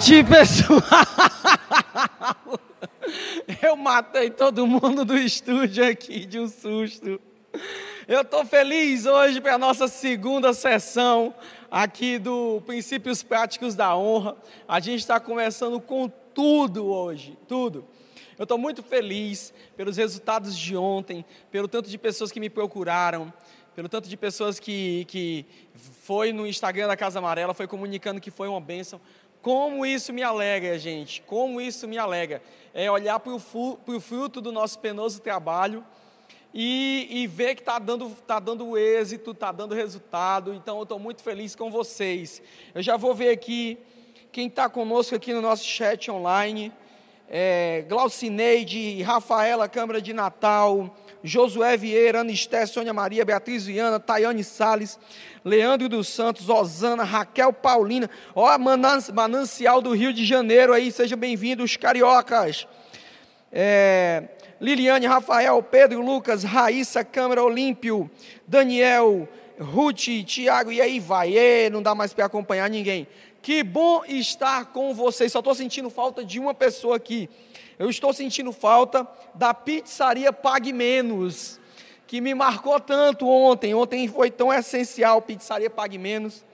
noite, pessoal! Eu matei todo mundo do estúdio aqui de um susto. Eu estou feliz hoje para a nossa segunda sessão aqui do Princípios Práticos da Honra. A gente está começando com tudo hoje, tudo. Eu estou muito feliz pelos resultados de ontem, pelo tanto de pessoas que me procuraram, pelo tanto de pessoas que, que foi no Instagram da Casa Amarela, foi comunicando que foi uma bênção. Como isso me alegra, gente, como isso me alegra. É olhar para o fruto do nosso penoso trabalho e, e ver que está dando, tá dando êxito, está dando resultado. Então eu estou muito feliz com vocês. Eu já vou ver aqui quem está conosco aqui no nosso chat online. É, Glaucineide, Rafaela Câmara de Natal, Josué Vieira, Anisté, Sônia Maria, Beatriz Viana, Tayane Sales, Leandro dos Santos, Osana, Raquel Paulina, ó, Manancial do Rio de Janeiro aí, sejam bem-vindos, cariocas. É, Liliane, Rafael, Pedro, Lucas, Raíssa, Câmara Olímpio, Daniel, Ruth, Tiago, e aí vai, e, não dá mais para acompanhar ninguém. Que bom estar com vocês, só estou sentindo falta de uma pessoa aqui. Eu estou sentindo falta da pizzaria Pague Menos, que me marcou tanto ontem. Ontem foi tão essencial, pizzaria Pague Menos.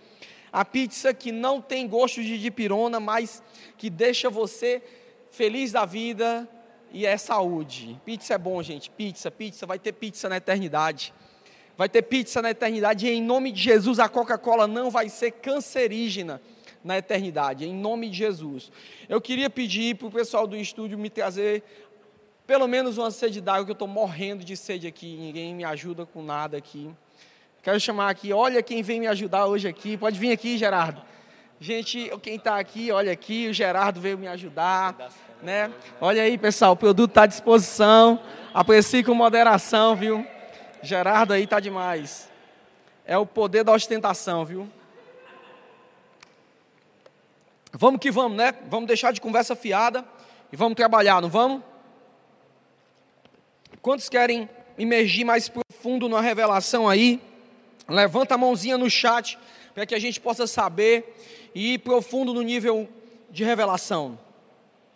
A pizza que não tem gosto de dipirona, mas que deixa você feliz da vida e é saúde. Pizza é bom, gente. Pizza, pizza, vai ter pizza na eternidade. Vai ter pizza na eternidade e em nome de Jesus a Coca-Cola não vai ser cancerígena na eternidade, em nome de Jesus. Eu queria pedir para o pessoal do estúdio me trazer pelo menos uma sede d'água, que eu estou morrendo de sede aqui, ninguém me ajuda com nada aqui. Quero chamar aqui, olha quem vem me ajudar hoje aqui, pode vir aqui, Gerardo. Gente, quem está aqui, olha aqui, o Gerardo veio me ajudar, né? Olha aí, pessoal, o produto está à disposição, aprecie com moderação, viu? Gerardo aí está demais. É o poder da ostentação, viu? Vamos que vamos, né? Vamos deixar de conversa fiada e vamos trabalhar, não vamos? Quantos querem imergir mais profundo na revelação aí? Levanta a mãozinha no chat para que a gente possa saber e ir profundo no nível de revelação.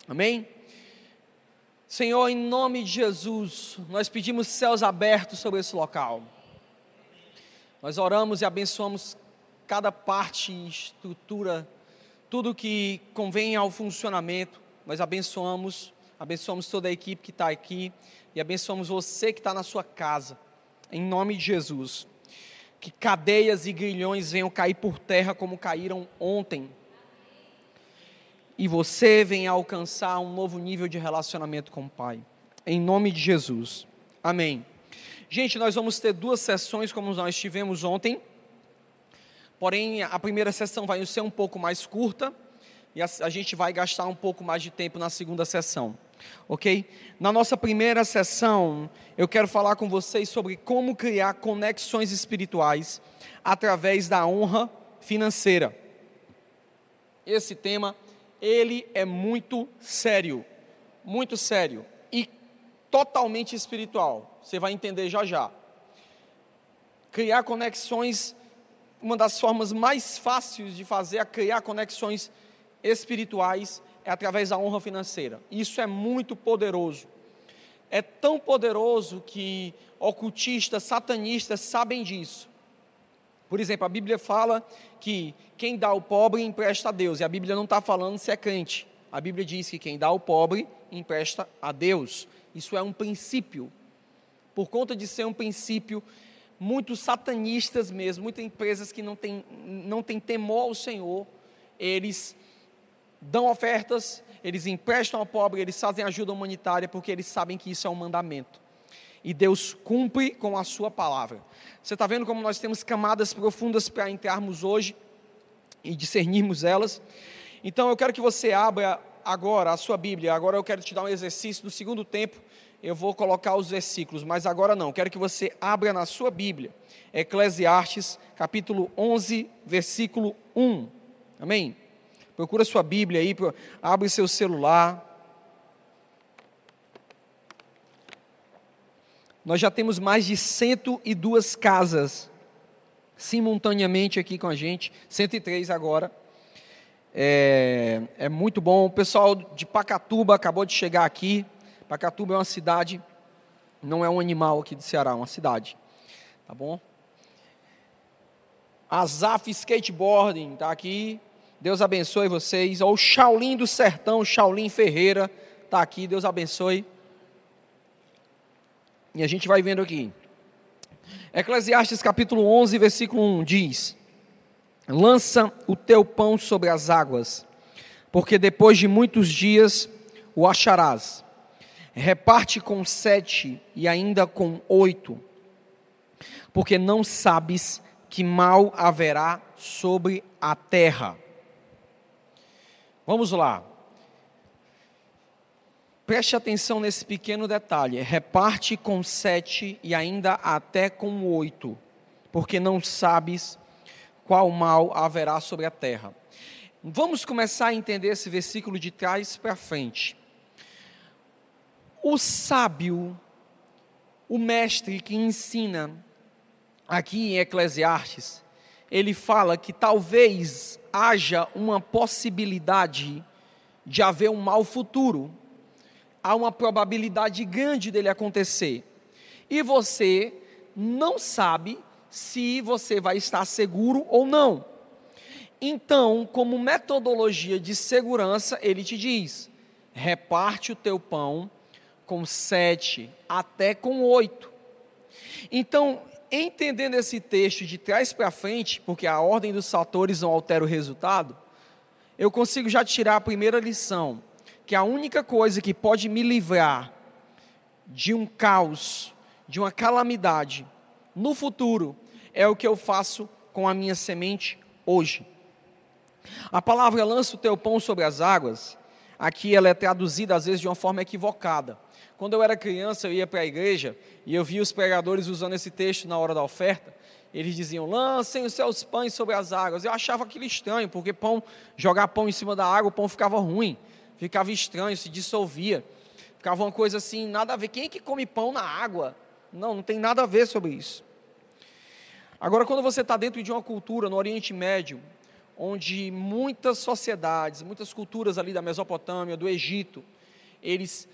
Amém? Senhor, em nome de Jesus, nós pedimos céus abertos sobre esse local. Nós oramos e abençoamos cada parte e estrutura tudo que convém ao funcionamento, nós abençoamos, abençoamos toda a equipe que está aqui e abençoamos você que está na sua casa, em nome de Jesus. Que cadeias e grilhões venham cair por terra como caíram ontem. E você venha alcançar um novo nível de relacionamento com o Pai. Em nome de Jesus. Amém. Gente, nós vamos ter duas sessões como nós tivemos ontem. Porém, a primeira sessão vai ser um pouco mais curta e a, a gente vai gastar um pouco mais de tempo na segunda sessão. Ok? Na nossa primeira sessão, eu quero falar com vocês sobre como criar conexões espirituais através da honra financeira. Esse tema, ele é muito sério, muito sério e totalmente espiritual. Você vai entender já já. Criar conexões uma das formas mais fáceis de fazer a criar conexões espirituais é através da honra financeira. Isso é muito poderoso. É tão poderoso que ocultistas, satanistas sabem disso. Por exemplo, a Bíblia fala que quem dá ao pobre empresta a Deus. E a Bíblia não está falando se é crente. A Bíblia diz que quem dá ao pobre empresta a Deus. Isso é um princípio. Por conta de ser um princípio, muitos satanistas mesmo, muitas empresas que não têm, não têm temor ao Senhor, eles dão ofertas, eles emprestam ao pobre, eles fazem ajuda humanitária, porque eles sabem que isso é um mandamento. E Deus cumpre com a sua palavra. Você está vendo como nós temos camadas profundas para entrarmos hoje e discernirmos elas. Então eu quero que você abra agora a sua Bíblia. Agora eu quero te dar um exercício do segundo tempo eu vou colocar os versículos, mas agora não. Quero que você abra na sua Bíblia, Eclesiastes, capítulo 11, versículo 1. Amém? Procura sua Bíblia aí, abre seu celular. Nós já temos mais de 102 casas simultaneamente aqui com a gente, 103 agora. É, é muito bom. O pessoal de Pacatuba acabou de chegar aqui. Pacatuba é uma cidade, não é um animal aqui de Ceará, é uma cidade. Tá bom? Azaf Skateboarding está aqui. Deus abençoe vocês. O Shaolin do Sertão, Shaolin Ferreira, está aqui. Deus abençoe. E a gente vai vendo aqui. Eclesiastes capítulo 11, versículo 1 diz: Lança o teu pão sobre as águas, porque depois de muitos dias o acharás. Reparte com sete e ainda com oito, porque não sabes que mal haverá sobre a terra. Vamos lá. Preste atenção nesse pequeno detalhe. Reparte com sete e ainda até com oito, porque não sabes qual mal haverá sobre a terra. Vamos começar a entender esse versículo de trás para frente. O sábio, o mestre que ensina aqui em Eclesiastes, ele fala que talvez haja uma possibilidade de haver um mal futuro. Há uma probabilidade grande dele acontecer. E você não sabe se você vai estar seguro ou não. Então, como metodologia de segurança, ele te diz: reparte o teu pão com sete até com oito. Então, entendendo esse texto de trás para frente, porque a ordem dos fatores não altera o resultado, eu consigo já tirar a primeira lição, que a única coisa que pode me livrar de um caos, de uma calamidade no futuro, é o que eu faço com a minha semente hoje. A palavra lança o teu pão sobre as águas, aqui ela é traduzida às vezes de uma forma equivocada. Quando eu era criança, eu ia para a igreja e eu via os pregadores usando esse texto na hora da oferta. Eles diziam: lancem os seus pães sobre as águas. Eu achava aquilo estranho, porque pão, jogar pão em cima da água, o pão ficava ruim, ficava estranho, se dissolvia. Ficava uma coisa assim, nada a ver. Quem é que come pão na água? Não, não tem nada a ver sobre isso. Agora, quando você está dentro de uma cultura no Oriente Médio, onde muitas sociedades, muitas culturas ali da Mesopotâmia, do Egito, eles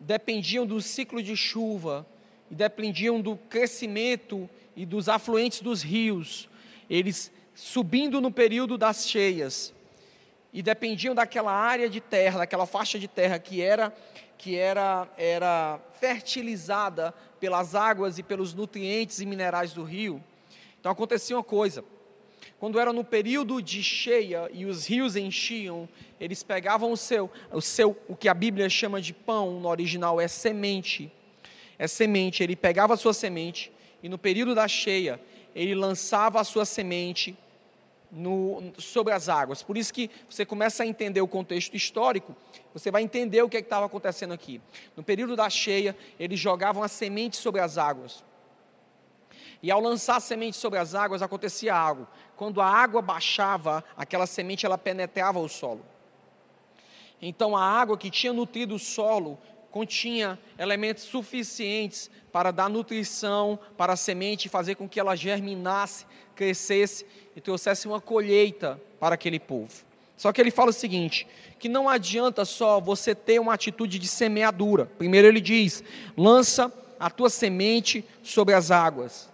dependiam do ciclo de chuva e dependiam do crescimento e dos afluentes dos rios, eles subindo no período das cheias e dependiam daquela área de terra, daquela faixa de terra que era que era era fertilizada pelas águas e pelos nutrientes e minerais do rio. Então acontecia uma coisa: quando era no período de cheia e os rios enchiam, eles pegavam o seu, o seu, o que a Bíblia chama de pão, no original é semente. É semente, ele pegava a sua semente e no período da cheia, ele lançava a sua semente no, sobre as águas. Por isso que você começa a entender o contexto histórico, você vai entender o que é estava acontecendo aqui. No período da cheia, eles jogavam a semente sobre as águas. E ao lançar a semente sobre as águas, acontecia algo. Quando a água baixava, aquela semente ela penetrava o solo. Então a água que tinha nutrido o solo continha elementos suficientes para dar nutrição para a semente e fazer com que ela germinasse, crescesse e trouxesse uma colheita para aquele povo. Só que ele fala o seguinte: que não adianta só você ter uma atitude de semeadura. Primeiro ele diz: lança a tua semente sobre as águas.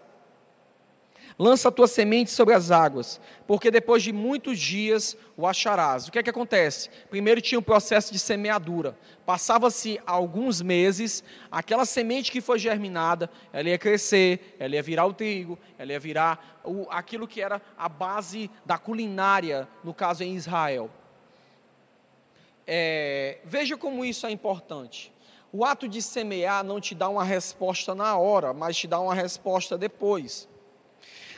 Lança a tua semente sobre as águas, porque depois de muitos dias o acharás. O que é que acontece? Primeiro tinha um processo de semeadura. Passava-se alguns meses, aquela semente que foi germinada, ela ia crescer, ela ia virar o trigo, ela ia virar o, aquilo que era a base da culinária, no caso em Israel. É, veja como isso é importante. O ato de semear não te dá uma resposta na hora, mas te dá uma resposta depois.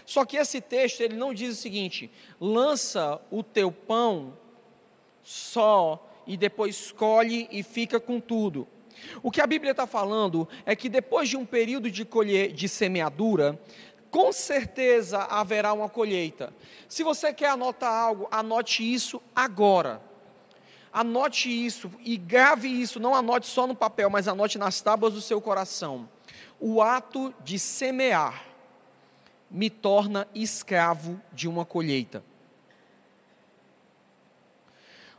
Só que esse texto ele não diz o seguinte: lança o teu pão só e depois colhe e fica com tudo. O que a Bíblia está falando é que depois de um período de, colher, de semeadura, com certeza haverá uma colheita. Se você quer anotar algo, anote isso agora. Anote isso e grave isso, não anote só no papel, mas anote nas tábuas do seu coração. O ato de semear me torna escravo de uma colheita.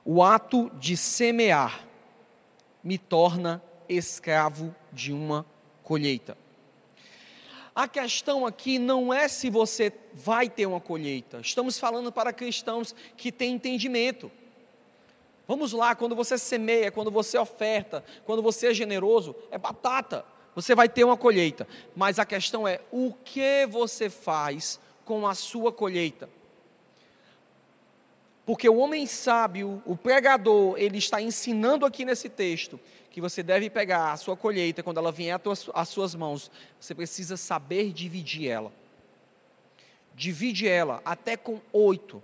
O ato de semear me torna escravo de uma colheita. A questão aqui não é se você vai ter uma colheita. Estamos falando para cristãos que têm entendimento. Vamos lá, quando você semeia, quando você oferta, quando você é generoso, é batata. Você vai ter uma colheita. Mas a questão é o que você faz com a sua colheita. Porque o homem sábio, o pregador, ele está ensinando aqui nesse texto que você deve pegar a sua colheita quando ela vier às suas mãos. Você precisa saber dividir ela. Divide ela até com oito.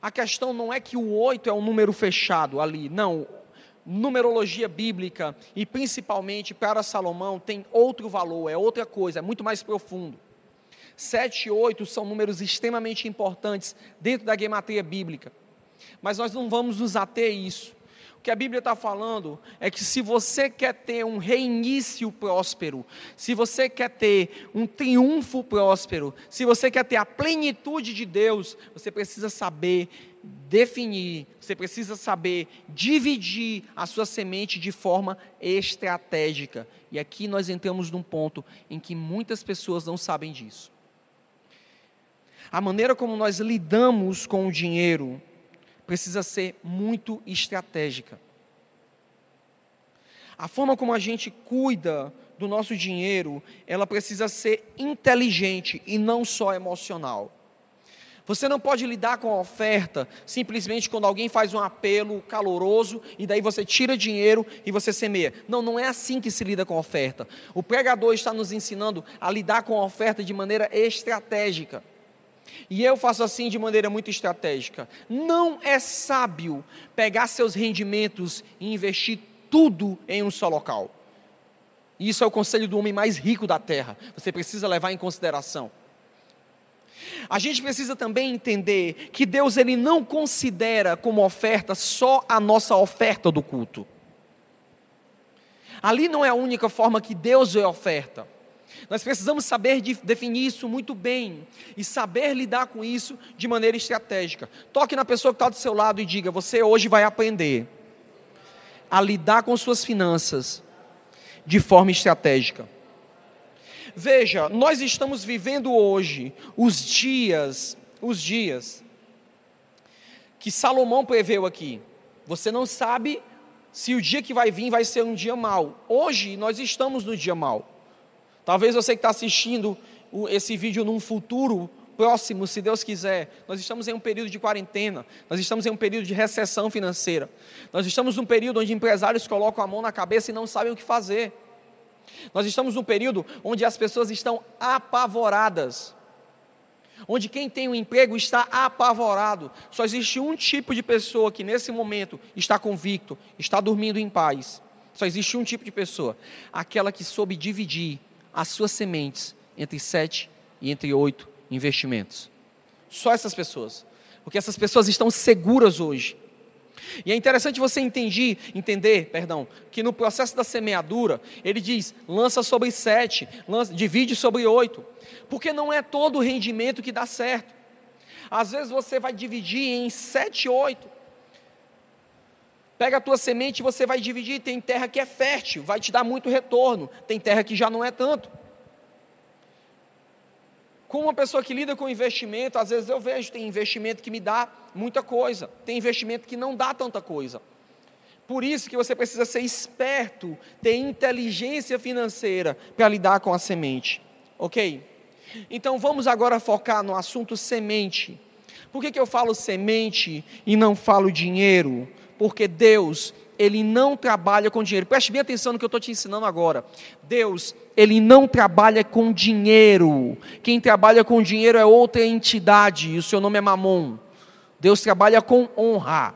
A questão não é que o oito é um número fechado ali, não. Numerologia bíblica e principalmente para Salomão tem outro valor, é outra coisa, é muito mais profundo. 7 e 8 são números extremamente importantes dentro da gematria bíblica. Mas nós não vamos nos ater a isso. O que a Bíblia está falando é que se você quer ter um reinício próspero, se você quer ter um triunfo próspero, se você quer ter a plenitude de Deus, você precisa saber definir, você precisa saber dividir a sua semente de forma estratégica. E aqui nós entramos num ponto em que muitas pessoas não sabem disso. A maneira como nós lidamos com o dinheiro precisa ser muito estratégica. A forma como a gente cuida do nosso dinheiro, ela precisa ser inteligente e não só emocional. Você não pode lidar com a oferta simplesmente quando alguém faz um apelo caloroso e daí você tira dinheiro e você semeia. Não, não é assim que se lida com a oferta. O pregador está nos ensinando a lidar com a oferta de maneira estratégica. E eu faço assim de maneira muito estratégica. Não é sábio pegar seus rendimentos e investir tudo em um só local. Isso é o conselho do homem mais rico da terra. Você precisa levar em consideração. A gente precisa também entender que Deus ele não considera como oferta só a nossa oferta do culto. Ali não é a única forma que Deus é oferta. Nós precisamos saber de, definir isso muito bem e saber lidar com isso de maneira estratégica. Toque na pessoa que está do seu lado e diga: Você hoje vai aprender a lidar com suas finanças de forma estratégica. Veja, nós estamos vivendo hoje os dias, os dias que Salomão preveu aqui. Você não sabe se o dia que vai vir vai ser um dia mau. Hoje nós estamos no dia mau. Talvez você que está assistindo esse vídeo num futuro próximo, se Deus quiser, nós estamos em um período de quarentena, nós estamos em um período de recessão financeira, nós estamos num período onde empresários colocam a mão na cabeça e não sabem o que fazer. Nós estamos num período onde as pessoas estão apavoradas, onde quem tem um emprego está apavorado. Só existe um tipo de pessoa que nesse momento está convicto, está dormindo em paz. Só existe um tipo de pessoa, aquela que soube dividir as suas sementes entre sete e entre oito investimentos. Só essas pessoas. Porque essas pessoas estão seguras hoje. E é interessante você entender, entender, perdão, que no processo da semeadura, ele diz, lança sobre sete, lança, divide sobre oito. Porque não é todo o rendimento que dá certo. Às vezes você vai dividir em sete, oito. Pega a tua semente e você vai dividir. Tem terra que é fértil, vai te dar muito retorno. Tem terra que já não é tanto. Com uma pessoa que lida com investimento, às vezes eu vejo, tem investimento que me dá muita coisa, tem investimento que não dá tanta coisa. Por isso que você precisa ser esperto, ter inteligência financeira para lidar com a semente. Ok? Então vamos agora focar no assunto semente. Por que, que eu falo semente e não falo dinheiro? porque Deus, Ele não trabalha com dinheiro. Preste bem atenção no que eu estou te ensinando agora. Deus, Ele não trabalha com dinheiro. Quem trabalha com dinheiro é outra entidade, e o seu nome é Mamon. Deus trabalha com honra,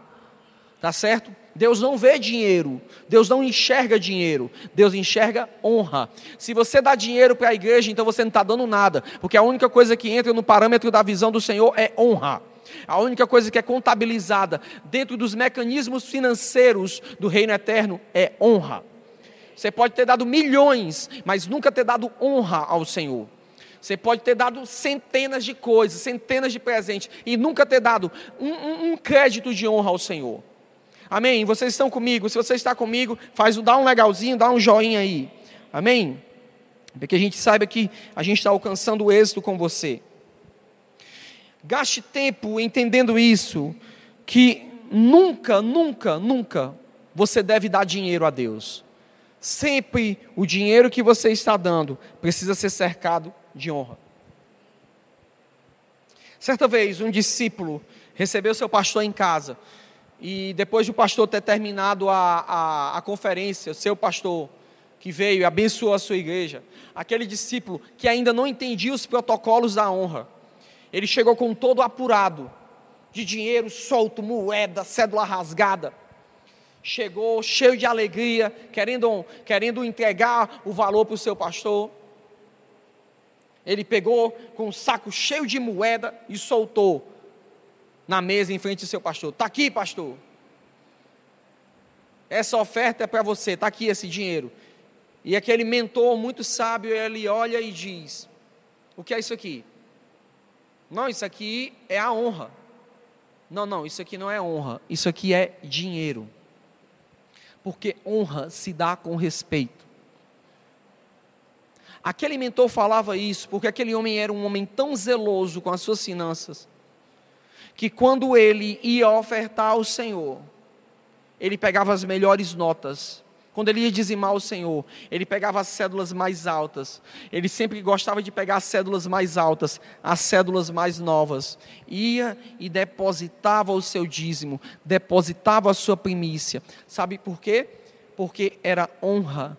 tá certo? Deus não vê dinheiro, Deus não enxerga dinheiro, Deus enxerga honra. Se você dá dinheiro para a igreja, então você não está dando nada, porque a única coisa que entra no parâmetro da visão do Senhor é honra. A única coisa que é contabilizada dentro dos mecanismos financeiros do reino eterno é honra. Você pode ter dado milhões, mas nunca ter dado honra ao Senhor. Você pode ter dado centenas de coisas, centenas de presentes, e nunca ter dado um, um, um crédito de honra ao Senhor. Amém? Vocês estão comigo? Se você está comigo, faz dá um legalzinho, dá um joinha aí. Amém? Para que a gente saiba que a gente está alcançando o êxito com você. Gaste tempo entendendo isso, que nunca, nunca, nunca você deve dar dinheiro a Deus. Sempre o dinheiro que você está dando precisa ser cercado de honra. Certa vez, um discípulo recebeu seu pastor em casa e depois de o pastor ter terminado a, a, a conferência, seu pastor que veio e abençoou a sua igreja, aquele discípulo que ainda não entendia os protocolos da honra, ele chegou com todo apurado, de dinheiro solto, moeda, cédula rasgada. Chegou cheio de alegria, querendo, querendo entregar o valor para o seu pastor. Ele pegou com um saco cheio de moeda e soltou na mesa em frente do seu pastor. Está aqui, pastor. Essa oferta é para você, está aqui esse dinheiro. E aquele mentor muito sábio, ele olha e diz: O que é isso aqui? Não, isso aqui é a honra. Não, não, isso aqui não é honra, isso aqui é dinheiro. Porque honra se dá com respeito. Aquele mentor falava isso porque aquele homem era um homem tão zeloso com as suas finanças que quando ele ia ofertar ao Senhor, ele pegava as melhores notas. Quando ele ia dizimar o Senhor, ele pegava as cédulas mais altas. Ele sempre gostava de pegar as cédulas mais altas, as cédulas mais novas. Ia e depositava o seu dízimo, depositava a sua primícia. Sabe por quê? Porque era honra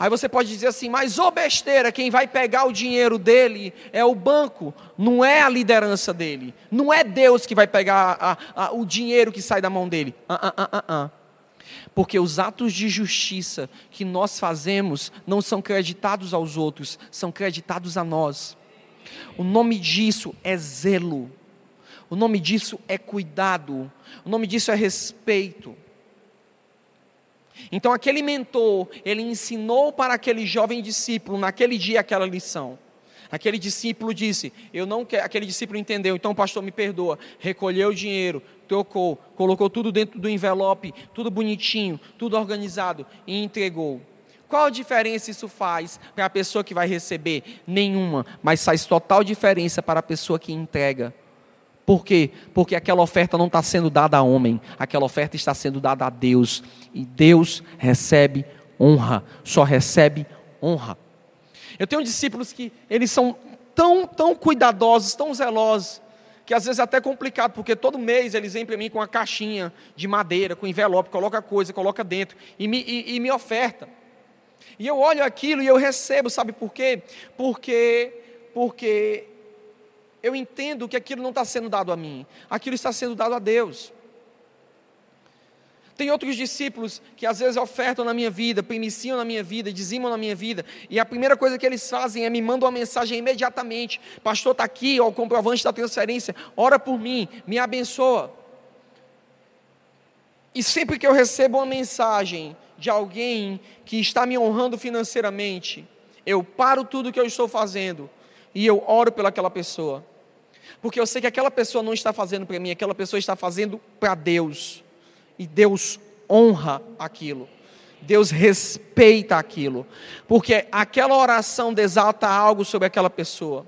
Aí você pode dizer assim, mas ô besteira, quem vai pegar o dinheiro dele é o banco, não é a liderança dele, não é Deus que vai pegar a, a, o dinheiro que sai da mão dele. Ah, ah, ah, Porque os atos de justiça que nós fazemos não são creditados aos outros, são creditados a nós. O nome disso é zelo, o nome disso é cuidado, o nome disso é respeito. Então aquele mentor, ele ensinou para aquele jovem discípulo naquele dia aquela lição. Aquele discípulo disse: Eu não quero. Aquele discípulo entendeu, então, pastor, me perdoa. Recolheu o dinheiro, trocou, colocou tudo dentro do envelope, tudo bonitinho, tudo organizado e entregou. Qual a diferença isso faz para a pessoa que vai receber? Nenhuma, mas faz total diferença para a pessoa que entrega. Por quê? Porque aquela oferta não está sendo dada a homem, aquela oferta está sendo dada a Deus. E Deus recebe honra, só recebe honra. Eu tenho discípulos que eles são tão, tão cuidadosos, tão zelosos, que às vezes é até complicado, porque todo mês eles vêm para mim com uma caixinha de madeira, com envelope, coloca coisa, coloca dentro e me, e, e me oferta. E eu olho aquilo e eu recebo, sabe por quê? Porque, porque eu entendo que aquilo não está sendo dado a mim, aquilo está sendo dado a Deus. Tem outros discípulos que às vezes ofertam na minha vida, primiciam na minha vida, dizimam na minha vida, e a primeira coisa que eles fazem é me mandam uma mensagem imediatamente: Pastor, está aqui, ó, o comprovante da transferência, ora por mim, me abençoa. E sempre que eu recebo uma mensagem de alguém que está me honrando financeiramente, eu paro tudo que eu estou fazendo e eu oro pelaquela pessoa. Porque eu sei que aquela pessoa não está fazendo para mim, aquela pessoa está fazendo para Deus. E Deus honra aquilo. Deus respeita aquilo. Porque aquela oração desata algo sobre aquela pessoa.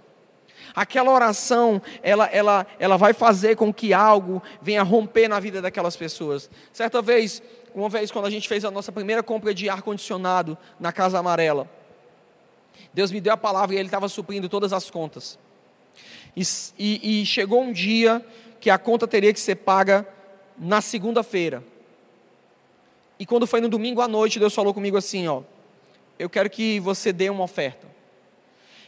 Aquela oração, ela, ela, ela vai fazer com que algo venha romper na vida daquelas pessoas. Certa vez, uma vez quando a gente fez a nossa primeira compra de ar-condicionado na Casa Amarela, Deus me deu a palavra e Ele estava suprindo todas as contas. E, e, e chegou um dia que a conta teria que ser paga na segunda-feira. E quando foi no domingo à noite, Deus falou comigo assim: Ó, eu quero que você dê uma oferta.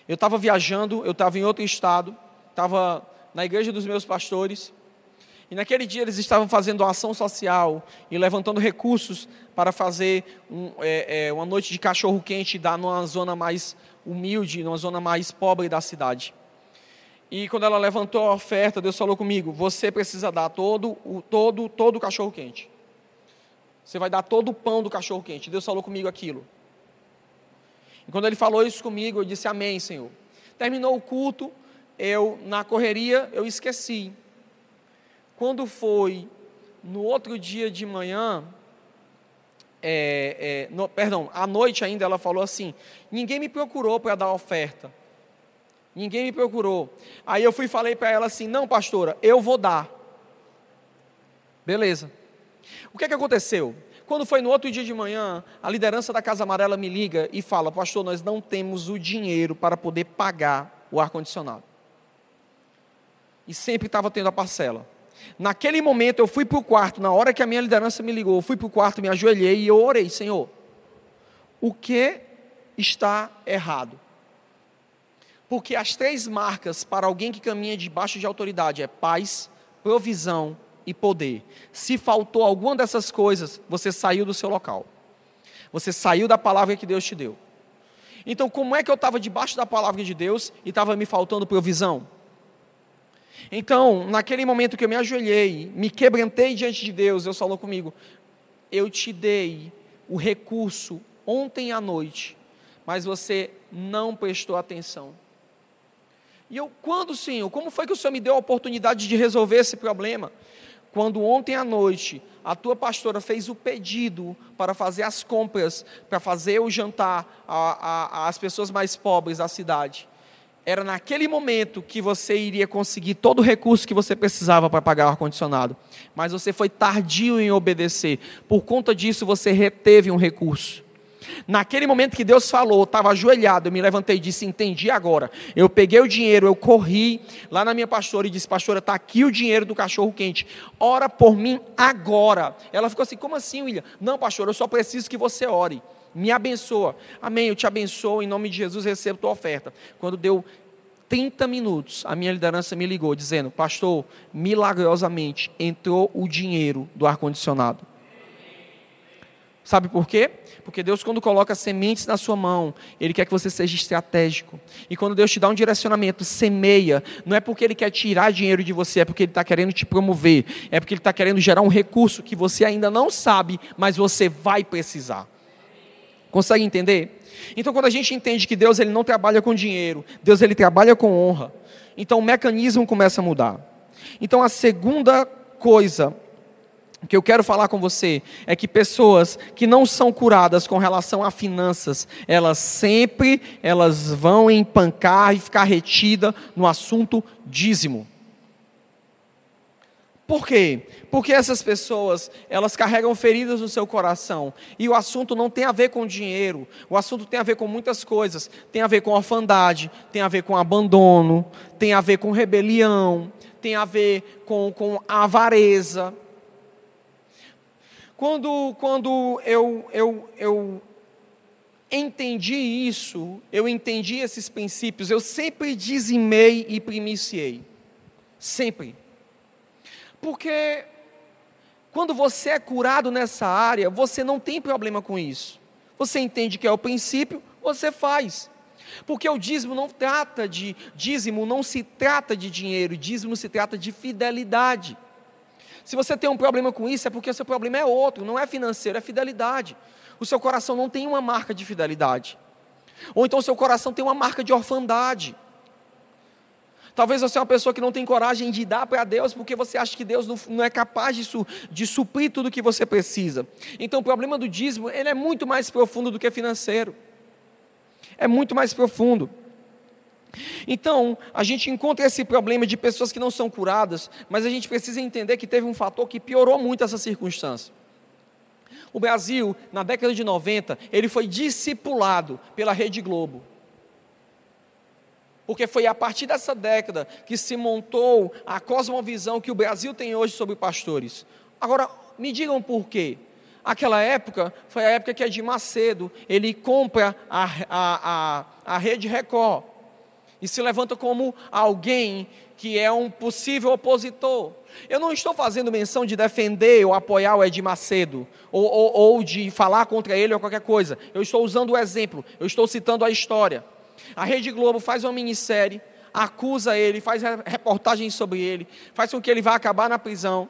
Eu estava viajando, eu estava em outro estado, estava na igreja dos meus pastores, e naquele dia eles estavam fazendo uma ação social e levantando recursos para fazer um, é, é, uma noite de cachorro quente dar numa zona mais humilde, numa zona mais pobre da cidade. E quando ela levantou a oferta, Deus falou comigo: você precisa dar todo o todo todo o cachorro quente. Você vai dar todo o pão do cachorro quente. Deus falou comigo aquilo. E quando ele falou isso comigo, eu disse: Amém, Senhor. Terminou o culto, eu na correria eu esqueci. Quando foi no outro dia de manhã, é, é, no, perdão, à noite ainda ela falou assim: ninguém me procurou para dar oferta. Ninguém me procurou. Aí eu fui e falei para ela assim: não, pastora, eu vou dar. Beleza. O que é que aconteceu? Quando foi no outro dia de manhã, a liderança da Casa Amarela me liga e fala: Pastor, nós não temos o dinheiro para poder pagar o ar-condicionado. E sempre estava tendo a parcela. Naquele momento eu fui para o quarto, na hora que a minha liderança me ligou, eu fui para o quarto, me ajoelhei e eu orei: Senhor, o que está errado? Porque as três marcas para alguém que caminha debaixo de autoridade é paz, provisão e poder. Se faltou alguma dessas coisas, você saiu do seu local. Você saiu da palavra que Deus te deu. Então, como é que eu estava debaixo da palavra de Deus e estava me faltando provisão? Então, naquele momento que eu me ajoelhei, me quebrantei diante de Deus, Deus falou comigo: Eu te dei o recurso ontem à noite, mas você não prestou atenção. E eu, quando, Senhor? Como foi que o Senhor me deu a oportunidade de resolver esse problema? Quando ontem à noite a tua pastora fez o pedido para fazer as compras, para fazer o jantar às pessoas mais pobres da cidade, era naquele momento que você iria conseguir todo o recurso que você precisava para pagar o ar-condicionado. Mas você foi tardio em obedecer. Por conta disso, você reteve um recurso. Naquele momento que Deus falou, estava ajoelhado, eu me levantei e disse: Entendi agora. Eu peguei o dinheiro, eu corri lá na minha pastora e disse: Pastora, está aqui o dinheiro do cachorro quente. Ora por mim agora. Ela ficou assim: Como assim, William? Não, pastor, eu só preciso que você ore. Me abençoa. Amém. Eu te abençoo. Em nome de Jesus, recebo tua oferta. Quando deu 30 minutos, a minha liderança me ligou dizendo: Pastor, milagrosamente entrou o dinheiro do ar-condicionado. Sabe por quê? Porque Deus, quando coloca sementes na sua mão, Ele quer que você seja estratégico. E quando Deus te dá um direcionamento, semeia, não é porque Ele quer tirar dinheiro de você, é porque Ele está querendo te promover, é porque Ele está querendo gerar um recurso que você ainda não sabe, mas você vai precisar. Consegue entender? Então, quando a gente entende que Deus ele não trabalha com dinheiro, Deus ele trabalha com honra, então o mecanismo começa a mudar. Então, a segunda coisa o que eu quero falar com você é que pessoas que não são curadas com relação a finanças, elas sempre elas vão empancar e ficar retida no assunto dízimo. Por quê? Porque essas pessoas, elas carregam feridas no seu coração. E o assunto não tem a ver com dinheiro. O assunto tem a ver com muitas coisas. Tem a ver com orfandade, tem a ver com abandono, tem a ver com rebelião, tem a ver com, com avareza. Quando, quando eu, eu, eu entendi isso, eu entendi esses princípios, eu sempre dizimei e primiciei. Sempre. Porque quando você é curado nessa área, você não tem problema com isso. Você entende que é o princípio, você faz. Porque o dízimo não trata de dízimo não se trata de dinheiro, dízimo se trata de fidelidade. Se você tem um problema com isso, é porque o seu problema é outro, não é financeiro, é fidelidade. O seu coração não tem uma marca de fidelidade. Ou então o seu coração tem uma marca de orfandade. Talvez você é uma pessoa que não tem coragem de dar para Deus porque você acha que Deus não é capaz de, su, de suprir tudo o que você precisa. Então o problema do dízimo ele é muito mais profundo do que financeiro. É muito mais profundo. Então, a gente encontra esse problema de pessoas que não são curadas, mas a gente precisa entender que teve um fator que piorou muito essa circunstância. O Brasil, na década de 90, ele foi discipulado pela Rede Globo. Porque foi a partir dessa década que se montou a cosmovisão que o Brasil tem hoje sobre pastores. Agora, me digam por quê. Aquela época foi a época que Edir Macedo ele compra a, a, a, a Rede Record e se levanta como alguém que é um possível opositor. Eu não estou fazendo menção de defender ou apoiar o Edir Macedo, ou, ou, ou de falar contra ele ou qualquer coisa. Eu estou usando o exemplo, eu estou citando a história. A Rede Globo faz uma minissérie, acusa ele, faz reportagens sobre ele, faz com que ele vá acabar na prisão.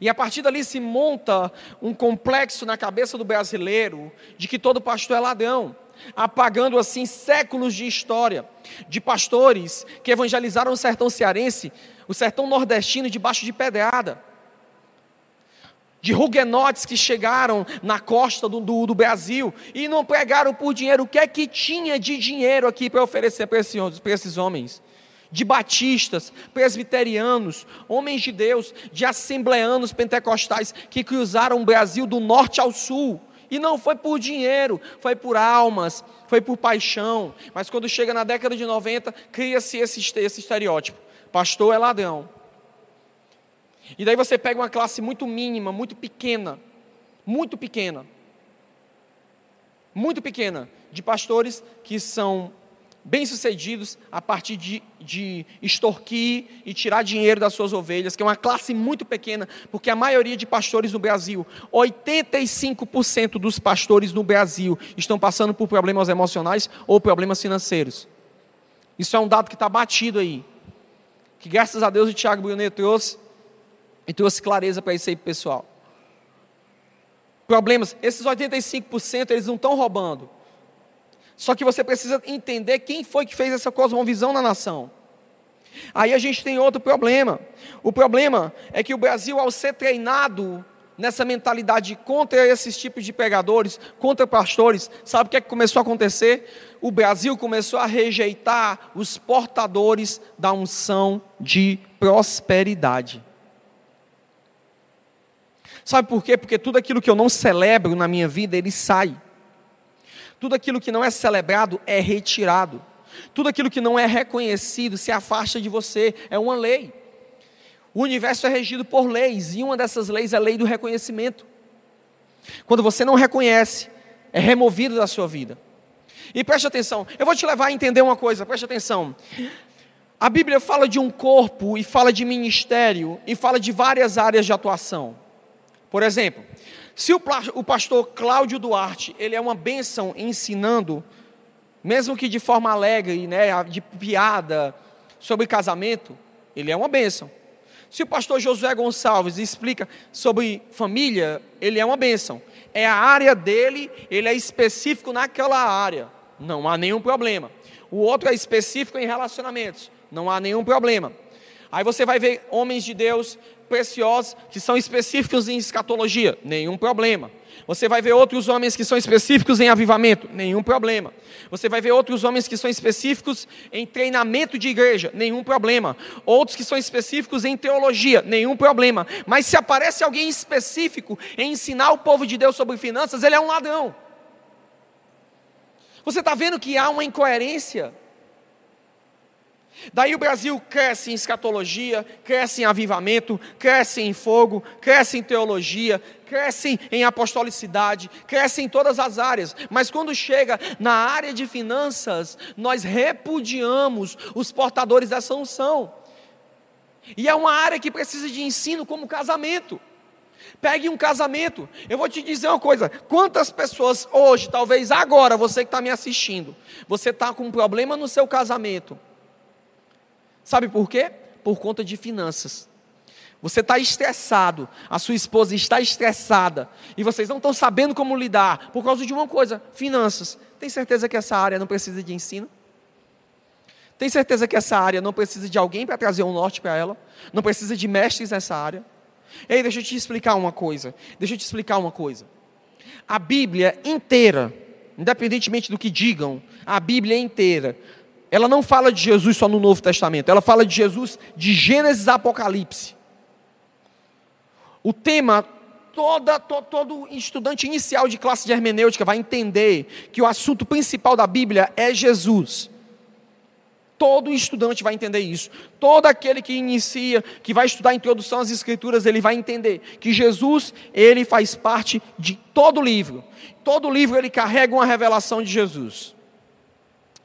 E a partir dali se monta um complexo na cabeça do brasileiro de que todo pastor é ladrão apagando assim séculos de história de pastores que evangelizaram o sertão cearense, o sertão nordestino debaixo de pedrada. de huguenotes que chegaram na costa do, do, do, Brasil e não pregaram por dinheiro. O que é que tinha de dinheiro aqui para oferecer para esses, para esses homens? De batistas, presbiterianos, homens de Deus, de assembleanos pentecostais que cruzaram o Brasil do norte ao sul. E não foi por dinheiro, foi por almas, foi por paixão. Mas quando chega na década de 90, cria-se esse, esse estereótipo: pastor é ladrão, e daí você pega uma classe muito mínima, muito pequena, muito pequena, muito pequena, de pastores que são bem-sucedidos a partir de, de extorquir e tirar dinheiro das suas ovelhas, que é uma classe muito pequena, porque a maioria de pastores no Brasil, 85% dos pastores no Brasil estão passando por problemas emocionais ou problemas financeiros. Isso é um dado que está batido aí. Que graças a Deus o Tiago Brunet trouxe e trouxe clareza para isso aí, pessoal. Problemas, esses 85% eles não estão roubando. Só que você precisa entender quem foi que fez essa cosmovisão na nação. Aí a gente tem outro problema. O problema é que o Brasil, ao ser treinado nessa mentalidade contra esses tipos de pregadores, contra pastores, sabe o que, é que começou a acontecer? O Brasil começou a rejeitar os portadores da unção de prosperidade. Sabe por quê? Porque tudo aquilo que eu não celebro na minha vida, ele sai. Tudo aquilo que não é celebrado é retirado. Tudo aquilo que não é reconhecido se afasta de você. É uma lei. O universo é regido por leis, e uma dessas leis é a lei do reconhecimento. Quando você não reconhece, é removido da sua vida. E preste atenção, eu vou te levar a entender uma coisa, preste atenção. A Bíblia fala de um corpo, e fala de ministério, e fala de várias áreas de atuação. Por exemplo, se o, pastor Cláudio Duarte, ele é uma bênção ensinando, mesmo que de forma alegre, né, de piada, sobre casamento, ele é uma bênção. Se o pastor Josué Gonçalves explica sobre família, ele é uma bênção. É a área dele, ele é específico naquela área. Não há nenhum problema. O outro é específico em relacionamentos. Não há nenhum problema. Aí você vai ver homens de Deus preciosos que são específicos em escatologia, nenhum problema. Você vai ver outros homens que são específicos em avivamento, nenhum problema. Você vai ver outros homens que são específicos em treinamento de igreja, nenhum problema. Outros que são específicos em teologia, nenhum problema. Mas se aparece alguém específico em ensinar o povo de Deus sobre finanças, ele é um ladrão. Você está vendo que há uma incoerência Daí o Brasil cresce em escatologia, cresce em avivamento, cresce em fogo, cresce em teologia, cresce em apostolicidade, cresce em todas as áreas. Mas quando chega na área de finanças, nós repudiamos os portadores dessa unção. E é uma área que precisa de ensino como casamento. Pegue um casamento. Eu vou te dizer uma coisa: quantas pessoas hoje, talvez agora, você que está me assistindo, você está com um problema no seu casamento Sabe por quê? Por conta de finanças. Você está estressado, a sua esposa está estressada, e vocês não estão sabendo como lidar por causa de uma coisa: finanças. Tem certeza que essa área não precisa de ensino? Tem certeza que essa área não precisa de alguém para trazer um norte para ela? Não precisa de mestres nessa área? Ei, deixa eu te explicar uma coisa. Deixa eu te explicar uma coisa. A Bíblia inteira, independentemente do que digam, a Bíblia inteira ela não fala de Jesus só no Novo Testamento, ela fala de Jesus de Gênesis a Apocalipse. O tema, toda, to, todo estudante inicial de classe de hermenêutica vai entender que o assunto principal da Bíblia é Jesus. Todo estudante vai entender isso. Todo aquele que inicia, que vai estudar a introdução às Escrituras, ele vai entender que Jesus, ele faz parte de todo livro. Todo livro ele carrega uma revelação de Jesus.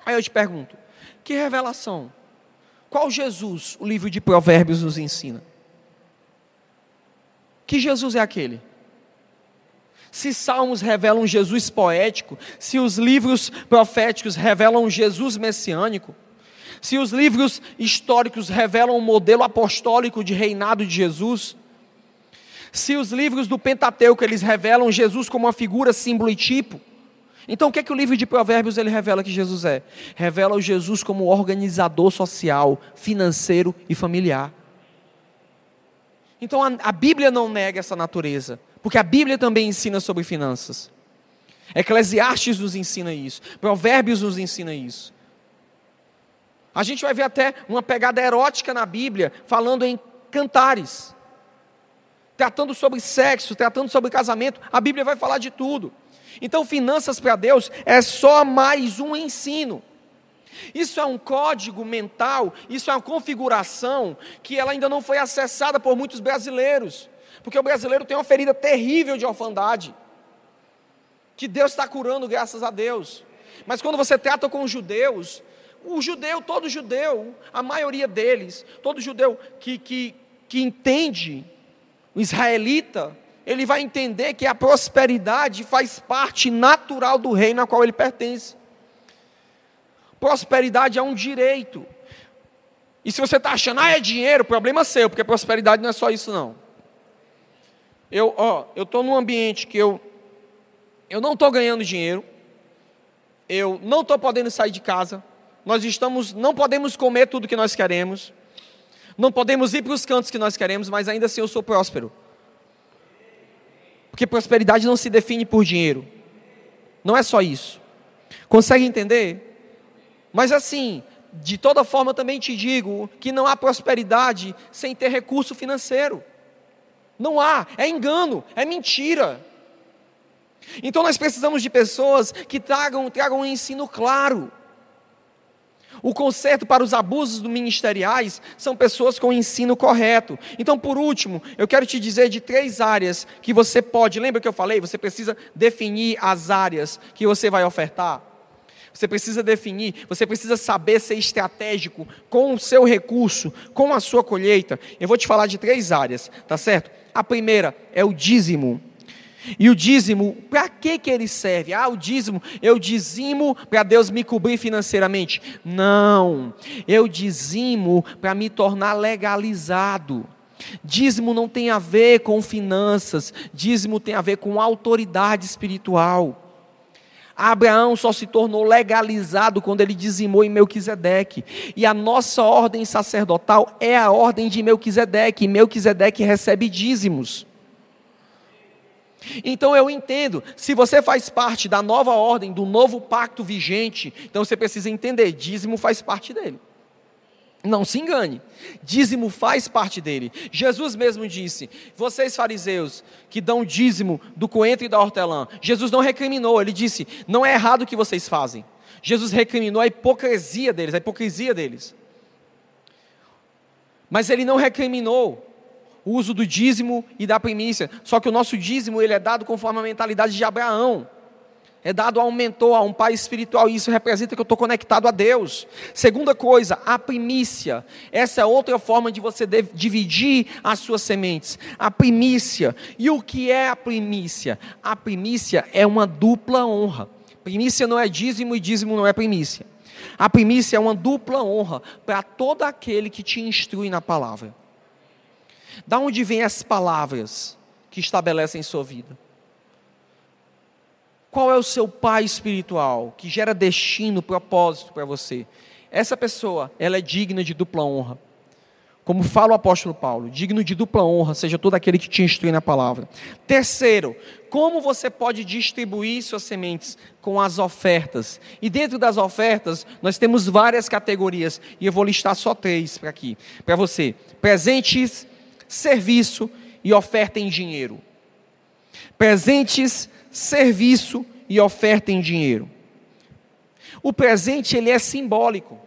Aí eu te pergunto: que revelação? Qual Jesus o livro de Provérbios nos ensina? Que Jesus é aquele? Se Salmos revelam Jesus poético, se os livros proféticos revelam Jesus messiânico, se os livros históricos revelam o modelo apostólico de reinado de Jesus, se os livros do Pentateuco eles revelam Jesus como uma figura, símbolo e tipo, então o que é que o livro de Provérbios ele revela que Jesus é? Revela o Jesus como organizador social, financeiro e familiar. Então a, a Bíblia não nega essa natureza. Porque a Bíblia também ensina sobre finanças. Eclesiastes nos ensina isso. Provérbios nos ensina isso. A gente vai ver até uma pegada erótica na Bíblia, falando em cantares, tratando sobre sexo, tratando sobre casamento. A Bíblia vai falar de tudo. Então, finanças para Deus é só mais um ensino. Isso é um código mental, isso é uma configuração que ela ainda não foi acessada por muitos brasileiros, porque o brasileiro tem uma ferida terrível de orfandade, que Deus está curando, graças a Deus. Mas quando você trata com os judeus, o judeu, todo judeu, a maioria deles, todo judeu que, que, que entende, o israelita, ele vai entender que a prosperidade faz parte natural do reino ao qual ele pertence. Prosperidade é um direito. E se você está achando, ah, é dinheiro, problema seu, porque prosperidade não é só isso, não. Eu, ó, eu estou num ambiente que eu, eu não estou ganhando dinheiro, eu não estou podendo sair de casa, nós estamos, não podemos comer tudo que nós queremos, não podemos ir para os cantos que nós queremos, mas ainda assim eu sou próspero. Porque prosperidade não se define por dinheiro. Não é só isso. Consegue entender? Mas assim, de toda forma também te digo que não há prosperidade sem ter recurso financeiro. Não há, é engano, é mentira. Então nós precisamos de pessoas que tragam, tragam um ensino claro. O conserto para os abusos ministeriais são pessoas com ensino correto. Então, por último, eu quero te dizer de três áreas que você pode. Lembra que eu falei? Você precisa definir as áreas que você vai ofertar. Você precisa definir, você precisa saber ser estratégico com o seu recurso, com a sua colheita. Eu vou te falar de três áreas, tá certo? A primeira é o dízimo. E o dízimo, para que, que ele serve? Ah, o dízimo, eu dizimo para Deus me cobrir financeiramente. Não, eu dizimo para me tornar legalizado. Dízimo não tem a ver com finanças, dízimo tem a ver com autoridade espiritual. Abraão só se tornou legalizado quando ele dizimou em Melquisedeque. E a nossa ordem sacerdotal é a ordem de Melquisedeque. E Melquisedeque recebe dízimos. Então eu entendo, se você faz parte da nova ordem, do novo pacto vigente, então você precisa entender, dízimo faz parte dele. Não se engane, dízimo faz parte dele. Jesus mesmo disse: vocês fariseus que dão dízimo do coentro e da hortelã, Jesus não recriminou, ele disse: não é errado o que vocês fazem. Jesus recriminou a hipocrisia deles, a hipocrisia deles. Mas ele não recriminou o uso do dízimo e da primícia. Só que o nosso dízimo ele é dado conforme a mentalidade de Abraão. É dado a um mentor, a um pai espiritual, e isso representa que eu estou conectado a Deus. Segunda coisa, a primícia. Essa é outra forma de você dividir as suas sementes. A primícia. E o que é a primícia? A primícia é uma dupla honra. Primícia não é dízimo e dízimo não é primícia. A primícia é uma dupla honra para todo aquele que te instrui na palavra. Da onde vêm as palavras que estabelecem sua vida? Qual é o seu pai espiritual que gera destino, propósito para você? Essa pessoa, ela é digna de dupla honra. Como fala o apóstolo Paulo, digno de dupla honra, seja todo aquele que te instrui na palavra. Terceiro, como você pode distribuir suas sementes com as ofertas? E dentro das ofertas, nós temos várias categorias, e eu vou listar só três para aqui, para você: presentes, serviço e oferta em dinheiro. Presentes, serviço e oferta em dinheiro. O presente ele é simbólico.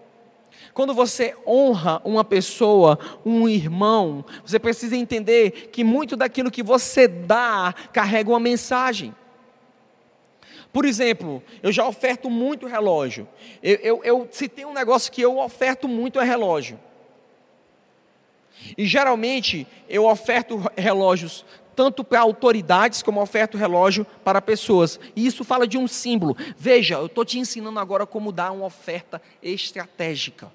Quando você honra uma pessoa, um irmão, você precisa entender que muito daquilo que você dá carrega uma mensagem. Por exemplo, eu já oferto muito relógio. Eu, eu, eu se tem um negócio que eu oferto muito é relógio. E geralmente eu oferto relógios tanto para autoridades como oferto relógio para pessoas. E isso fala de um símbolo. Veja, eu estou te ensinando agora como dar uma oferta estratégica.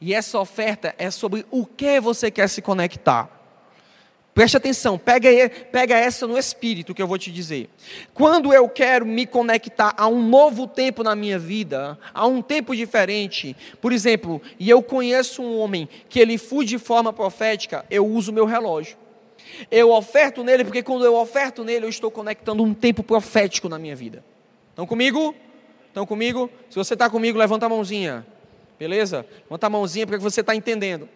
E essa oferta é sobre o que você quer se conectar. Preste atenção, pega, pega essa no espírito que eu vou te dizer. Quando eu quero me conectar a um novo tempo na minha vida, a um tempo diferente, por exemplo, e eu conheço um homem que ele foi de forma profética, eu uso meu relógio. Eu oferto nele porque quando eu oferto nele, eu estou conectando um tempo profético na minha vida. Estão comigo? Estão comigo? Se você está comigo, levanta a mãozinha. Beleza? Levanta a mãozinha porque você está entendendo.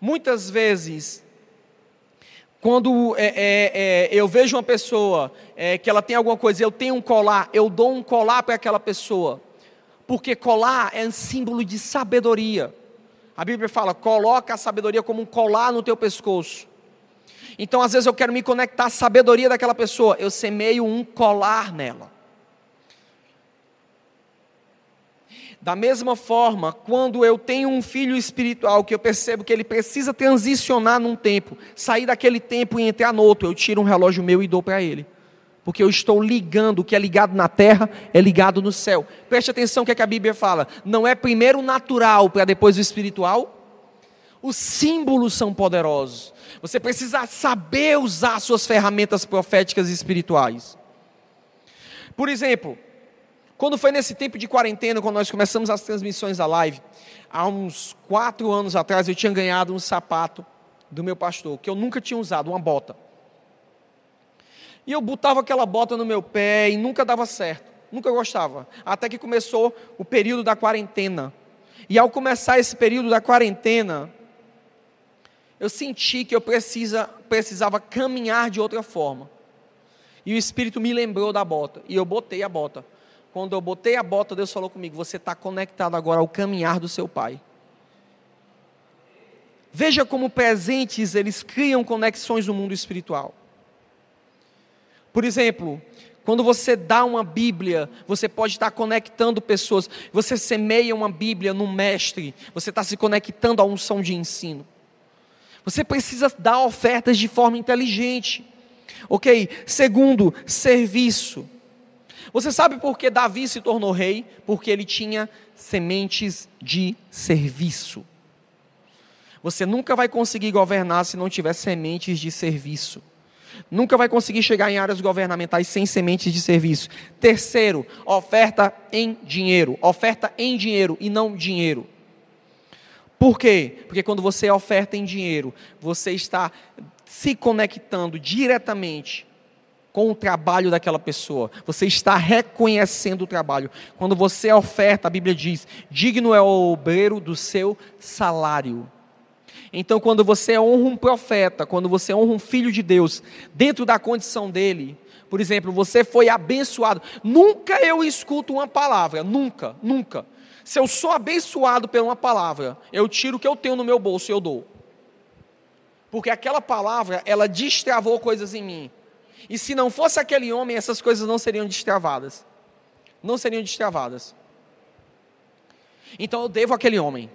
Muitas vezes, quando é, é, é, eu vejo uma pessoa é, que ela tem alguma coisa, eu tenho um colar, eu dou um colar para aquela pessoa, porque colar é um símbolo de sabedoria. A Bíblia fala: coloca a sabedoria como um colar no teu pescoço. Então, às vezes, eu quero me conectar à sabedoria daquela pessoa, eu semeio um colar nela. Da mesma forma, quando eu tenho um filho espiritual que eu percebo que ele precisa transicionar num tempo, sair daquele tempo e entrar no outro, eu tiro um relógio meu e dou para ele. Porque eu estou ligando, o que é ligado na terra é ligado no céu. Preste atenção o que, é que a Bíblia fala. Não é primeiro o natural para depois o espiritual? Os símbolos são poderosos. Você precisa saber usar suas ferramentas proféticas e espirituais. Por exemplo, quando foi nesse tempo de quarentena, quando nós começamos as transmissões da live, há uns quatro anos atrás, eu tinha ganhado um sapato do meu pastor, que eu nunca tinha usado, uma bota. E eu botava aquela bota no meu pé e nunca dava certo, nunca gostava. Até que começou o período da quarentena. E ao começar esse período da quarentena, eu senti que eu precisa, precisava caminhar de outra forma. E o Espírito me lembrou da bota, e eu botei a bota. Quando eu botei a bota, Deus falou comigo: Você está conectado agora ao caminhar do seu pai. Veja como presentes eles criam conexões no mundo espiritual. Por exemplo, quando você dá uma Bíblia, você pode estar conectando pessoas. Você semeia uma Bíblia no mestre, você está se conectando à unção de ensino. Você precisa dar ofertas de forma inteligente. Ok? Segundo, serviço. Você sabe por que Davi se tornou rei? Porque ele tinha sementes de serviço. Você nunca vai conseguir governar se não tiver sementes de serviço. Nunca vai conseguir chegar em áreas governamentais sem sementes de serviço. Terceiro, oferta em dinheiro. Oferta em dinheiro e não dinheiro. Por quê? Porque quando você oferta em dinheiro, você está se conectando diretamente com o trabalho daquela pessoa. Você está reconhecendo o trabalho. Quando você oferta, a Bíblia diz: digno é o obreiro do seu salário. Então, quando você honra um profeta, quando você honra um filho de Deus, dentro da condição dele, por exemplo, você foi abençoado. Nunca eu escuto uma palavra, nunca, nunca. Se eu sou abençoado por uma palavra, eu tiro o que eu tenho no meu bolso e eu dou. Porque aquela palavra, ela destravou coisas em mim. E se não fosse aquele homem, essas coisas não seriam destravadas. Não seriam destravadas. Então eu devo aquele homem.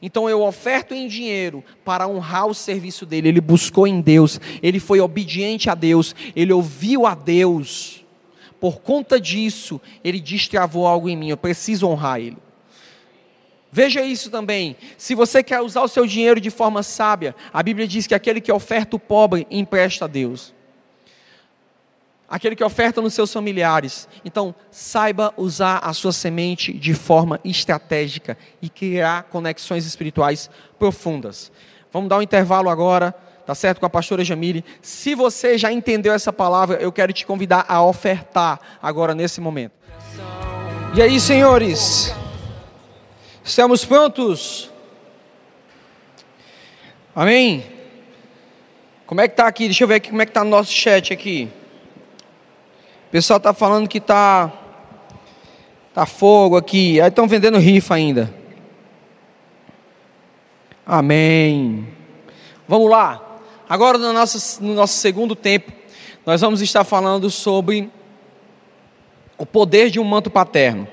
Então eu oferto em dinheiro para honrar o serviço dele. Ele buscou em Deus, ele foi obediente a Deus, ele ouviu a Deus. Por conta disso, ele destravou algo em mim. Eu preciso honrar ele. Veja isso também. Se você quer usar o seu dinheiro de forma sábia, a Bíblia diz que aquele que oferta o pobre empresta a Deus aquele que oferta nos seus familiares. Então, saiba usar a sua semente de forma estratégica e criar conexões espirituais profundas. Vamos dar um intervalo agora, tá certo? Com a pastora Jamile. Se você já entendeu essa palavra, eu quero te convidar a ofertar agora nesse momento. E aí, senhores? Estamos prontos? Amém? Como é que está aqui? Deixa eu ver aqui como é que está no nosso chat aqui pessoal está falando que está tá fogo aqui. Aí estão vendendo rifa ainda. Amém. Vamos lá. Agora no nosso, no nosso segundo tempo, nós vamos estar falando sobre o poder de um manto paterno.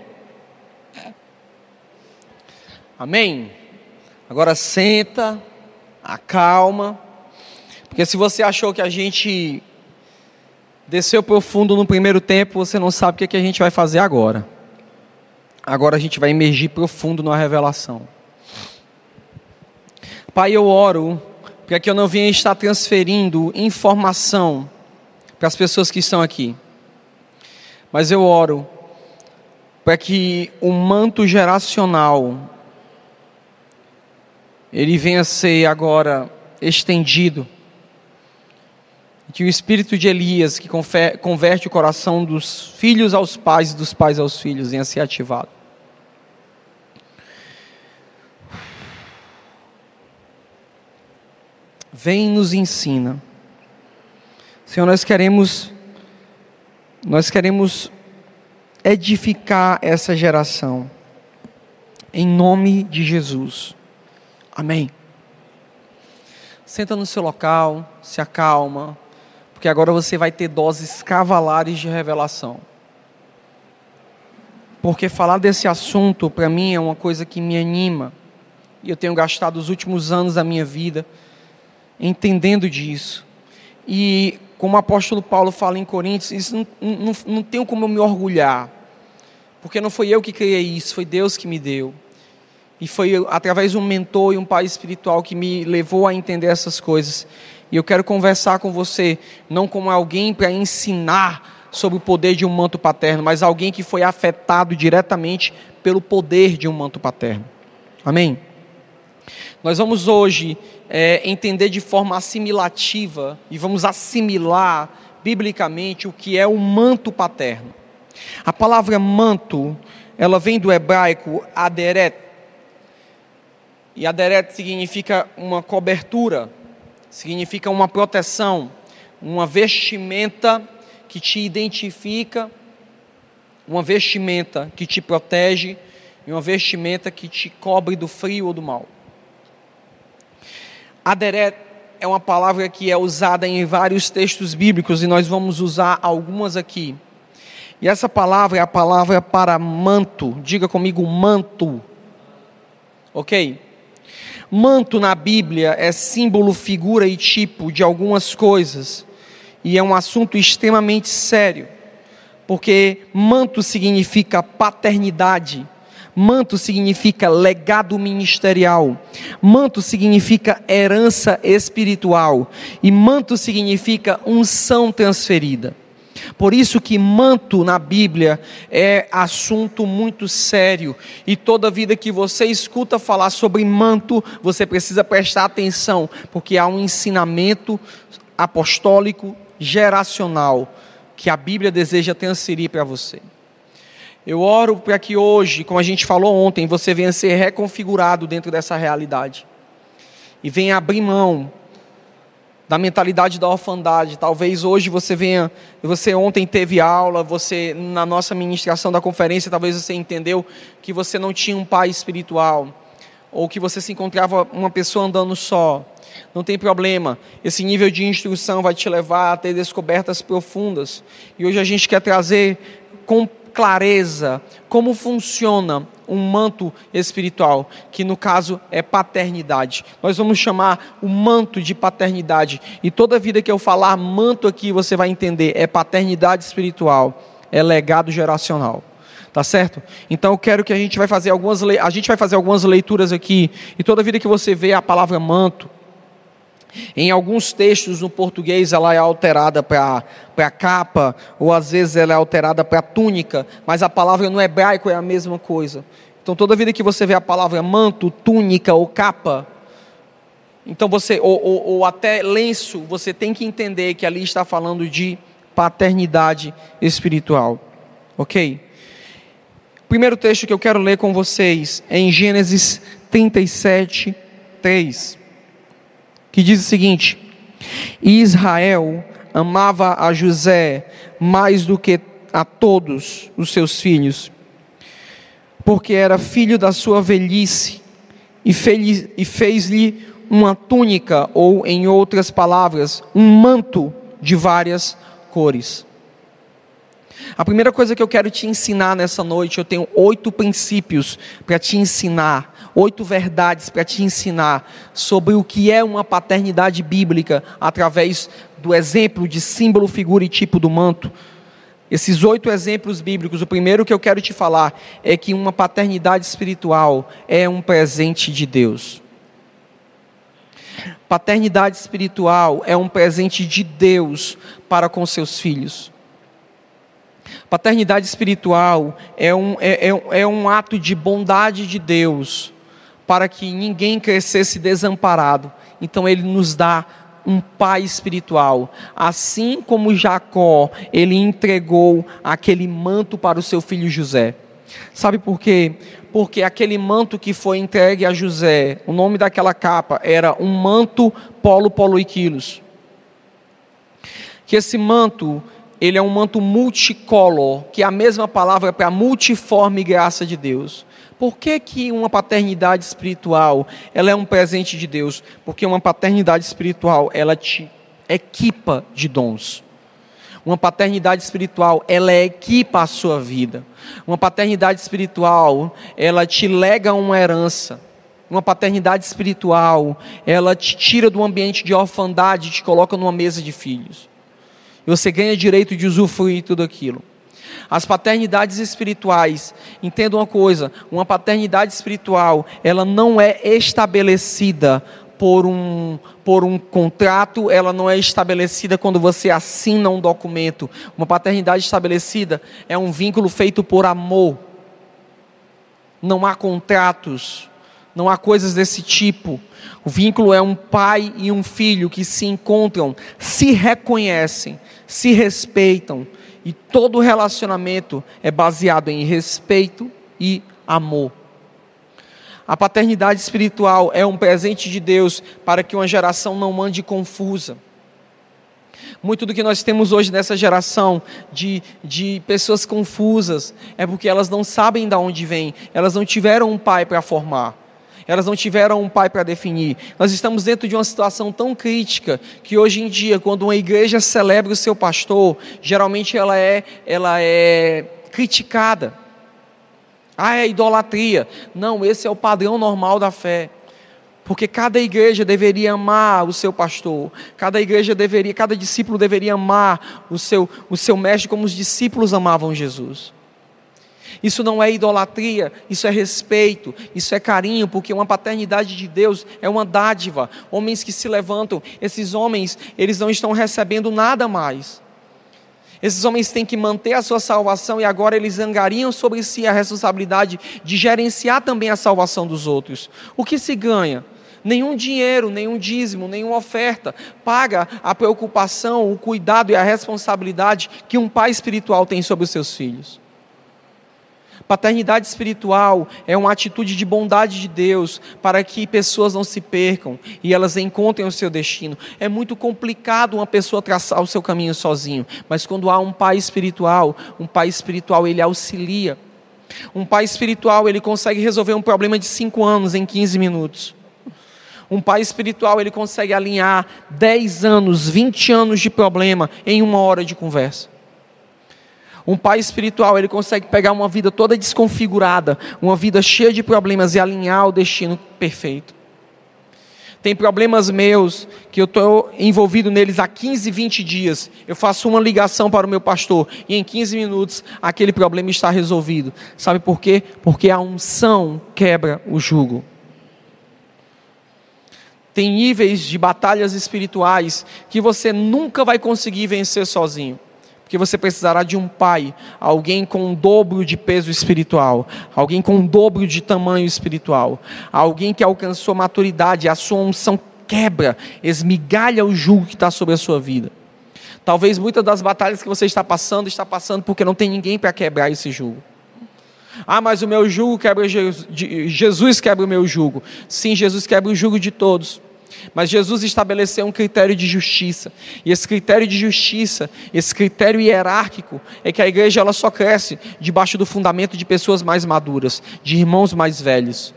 Amém? Agora senta, acalma, porque se você achou que a gente desceu profundo no primeiro tempo, você não sabe o que, é que a gente vai fazer agora. Agora a gente vai emergir profundo na revelação. Pai, eu oro para que eu não venha estar transferindo informação para as pessoas que estão aqui. Mas eu oro para que o manto geracional ele venha ser agora estendido. Que o espírito de Elias, que converte o coração dos filhos aos pais e dos pais aos filhos, venha ser ativado. Vem e nos ensina. Senhor, nós queremos nós queremos edificar essa geração. Em nome de Jesus. Amém. Senta no seu local, se acalma, porque agora você vai ter doses cavalares de revelação. Porque falar desse assunto para mim é uma coisa que me anima. E eu tenho gastado os últimos anos da minha vida entendendo disso. E como o apóstolo Paulo fala em Coríntios, isso não, não, não tenho como eu me orgulhar. Porque não foi eu que criei isso, foi Deus que me deu. E foi através de um mentor e um pai espiritual que me levou a entender essas coisas. E eu quero conversar com você, não como alguém para ensinar sobre o poder de um manto paterno, mas alguém que foi afetado diretamente pelo poder de um manto paterno. Amém? Nós vamos hoje é, entender de forma assimilativa e vamos assimilar biblicamente o que é o manto paterno. A palavra manto, ela vem do hebraico aderet. E aderet significa uma cobertura, significa uma proteção, uma vestimenta que te identifica, uma vestimenta que te protege e uma vestimenta que te cobre do frio ou do mal. Aderet é uma palavra que é usada em vários textos bíblicos e nós vamos usar algumas aqui. E essa palavra é a palavra para manto. Diga comigo, manto. Ok? Manto na Bíblia é símbolo, figura e tipo de algumas coisas. E é um assunto extremamente sério. Porque manto significa paternidade. Manto significa legado ministerial. Manto significa herança espiritual. E manto significa unção transferida. Por isso que manto na Bíblia é assunto muito sério e toda vida que você escuta falar sobre manto, você precisa prestar atenção, porque há um ensinamento apostólico geracional que a Bíblia deseja transferir para você. Eu oro para que hoje, como a gente falou ontem, você venha ser reconfigurado dentro dessa realidade e venha abrir mão da mentalidade da orfandade. Talvez hoje você venha, você ontem teve aula, você na nossa ministração da conferência, talvez você entendeu que você não tinha um pai espiritual, ou que você se encontrava uma pessoa andando só. Não tem problema. Esse nível de instrução vai te levar a ter descobertas profundas. E hoje a gente quer trazer com clareza como funciona um manto espiritual, que no caso é paternidade. Nós vamos chamar o manto de paternidade. E toda vida que eu falar manto aqui, você vai entender, é paternidade espiritual, é legado geracional. Tá certo? Então eu quero que a gente vai fazer algumas a gente vai fazer algumas leituras aqui, e toda vida que você vê a palavra manto, em alguns textos no português ela é alterada para capa, ou às vezes ela é alterada para túnica, mas a palavra no hebraico é a mesma coisa. Então toda vida que você vê a palavra manto, túnica ou capa, então você, ou, ou, ou até lenço, você tem que entender que ali está falando de paternidade espiritual. Ok? Primeiro texto que eu quero ler com vocês é em Gênesis 37, 3 que diz o seguinte: Israel amava a José mais do que a todos os seus filhos, porque era filho da sua velhice, e fez-lhe uma túnica, ou, em outras palavras, um manto de várias cores. A primeira coisa que eu quero te ensinar nessa noite, eu tenho oito princípios para te ensinar, oito verdades para te ensinar sobre o que é uma paternidade bíblica através do exemplo de símbolo, figura e tipo do manto. Esses oito exemplos bíblicos, o primeiro que eu quero te falar é que uma paternidade espiritual é um presente de Deus. Paternidade espiritual é um presente de Deus para com seus filhos. Paternidade espiritual é um, é, é, é um ato de bondade de Deus para que ninguém crescesse desamparado então ele nos dá um pai espiritual. Assim como Jacó, ele entregou aquele manto para o seu filho José. Sabe por quê? Porque aquele manto que foi entregue a José, o nome daquela capa era um manto polo polo e quilos. Que esse manto, ele é um manto multicolor, que é a mesma palavra para multiforme graça de Deus. Por que, que uma paternidade espiritual ela é um presente de Deus? Porque uma paternidade espiritual ela te equipa de dons. Uma paternidade espiritual ela equipa a sua vida. Uma paternidade espiritual ela te lega uma herança. Uma paternidade espiritual ela te tira do ambiente de orfandade e te coloca numa mesa de filhos. E você ganha direito de usufruir tudo aquilo. As paternidades espirituais, entenda uma coisa, uma paternidade espiritual, ela não é estabelecida por um, por um contrato, ela não é estabelecida quando você assina um documento. Uma paternidade estabelecida é um vínculo feito por amor. Não há contratos, não há coisas desse tipo. O vínculo é um pai e um filho que se encontram, se reconhecem, se respeitam, e todo relacionamento é baseado em respeito e amor. A paternidade espiritual é um presente de Deus para que uma geração não ande confusa. Muito do que nós temos hoje nessa geração de, de pessoas confusas é porque elas não sabem de onde vêm, elas não tiveram um pai para formar elas não tiveram um pai para definir. Nós estamos dentro de uma situação tão crítica que hoje em dia, quando uma igreja celebra o seu pastor, geralmente ela é, ela é criticada. Ah, é idolatria. Não, esse é o padrão normal da fé. Porque cada igreja deveria amar o seu pastor, cada igreja deveria, cada discípulo deveria amar o seu, o seu mestre como os discípulos amavam Jesus. Isso não é idolatria, isso é respeito, isso é carinho, porque uma paternidade de Deus é uma dádiva. Homens que se levantam, esses homens, eles não estão recebendo nada mais. Esses homens têm que manter a sua salvação e agora eles angariam sobre si a responsabilidade de gerenciar também a salvação dos outros. O que se ganha? Nenhum dinheiro, nenhum dízimo, nenhuma oferta paga a preocupação, o cuidado e a responsabilidade que um pai espiritual tem sobre os seus filhos. Paternidade espiritual é uma atitude de bondade de Deus para que pessoas não se percam e elas encontrem o seu destino. É muito complicado uma pessoa traçar o seu caminho sozinho, mas quando há um pai espiritual, um pai espiritual ele auxilia. Um pai espiritual ele consegue resolver um problema de 5 anos em 15 minutos. Um pai espiritual ele consegue alinhar 10 anos, 20 anos de problema em uma hora de conversa. Um pai espiritual, ele consegue pegar uma vida toda desconfigurada, uma vida cheia de problemas e alinhar o destino perfeito. Tem problemas meus que eu estou envolvido neles há 15, 20 dias. Eu faço uma ligação para o meu pastor e em 15 minutos aquele problema está resolvido. Sabe por quê? Porque a unção quebra o jugo. Tem níveis de batalhas espirituais que você nunca vai conseguir vencer sozinho que você precisará de um pai, alguém com um dobro de peso espiritual, alguém com um dobro de tamanho espiritual, alguém que alcançou maturidade, a sua unção quebra, esmigalha o jugo que está sobre a sua vida. Talvez muitas das batalhas que você está passando, está passando porque não tem ninguém para quebrar esse jugo. Ah, mas o meu jugo quebra Jesus quebra o meu jugo. Sim, Jesus quebra o jugo de todos. Mas Jesus estabeleceu um critério de justiça. E esse critério de justiça, esse critério hierárquico, é que a igreja ela só cresce debaixo do fundamento de pessoas mais maduras, de irmãos mais velhos.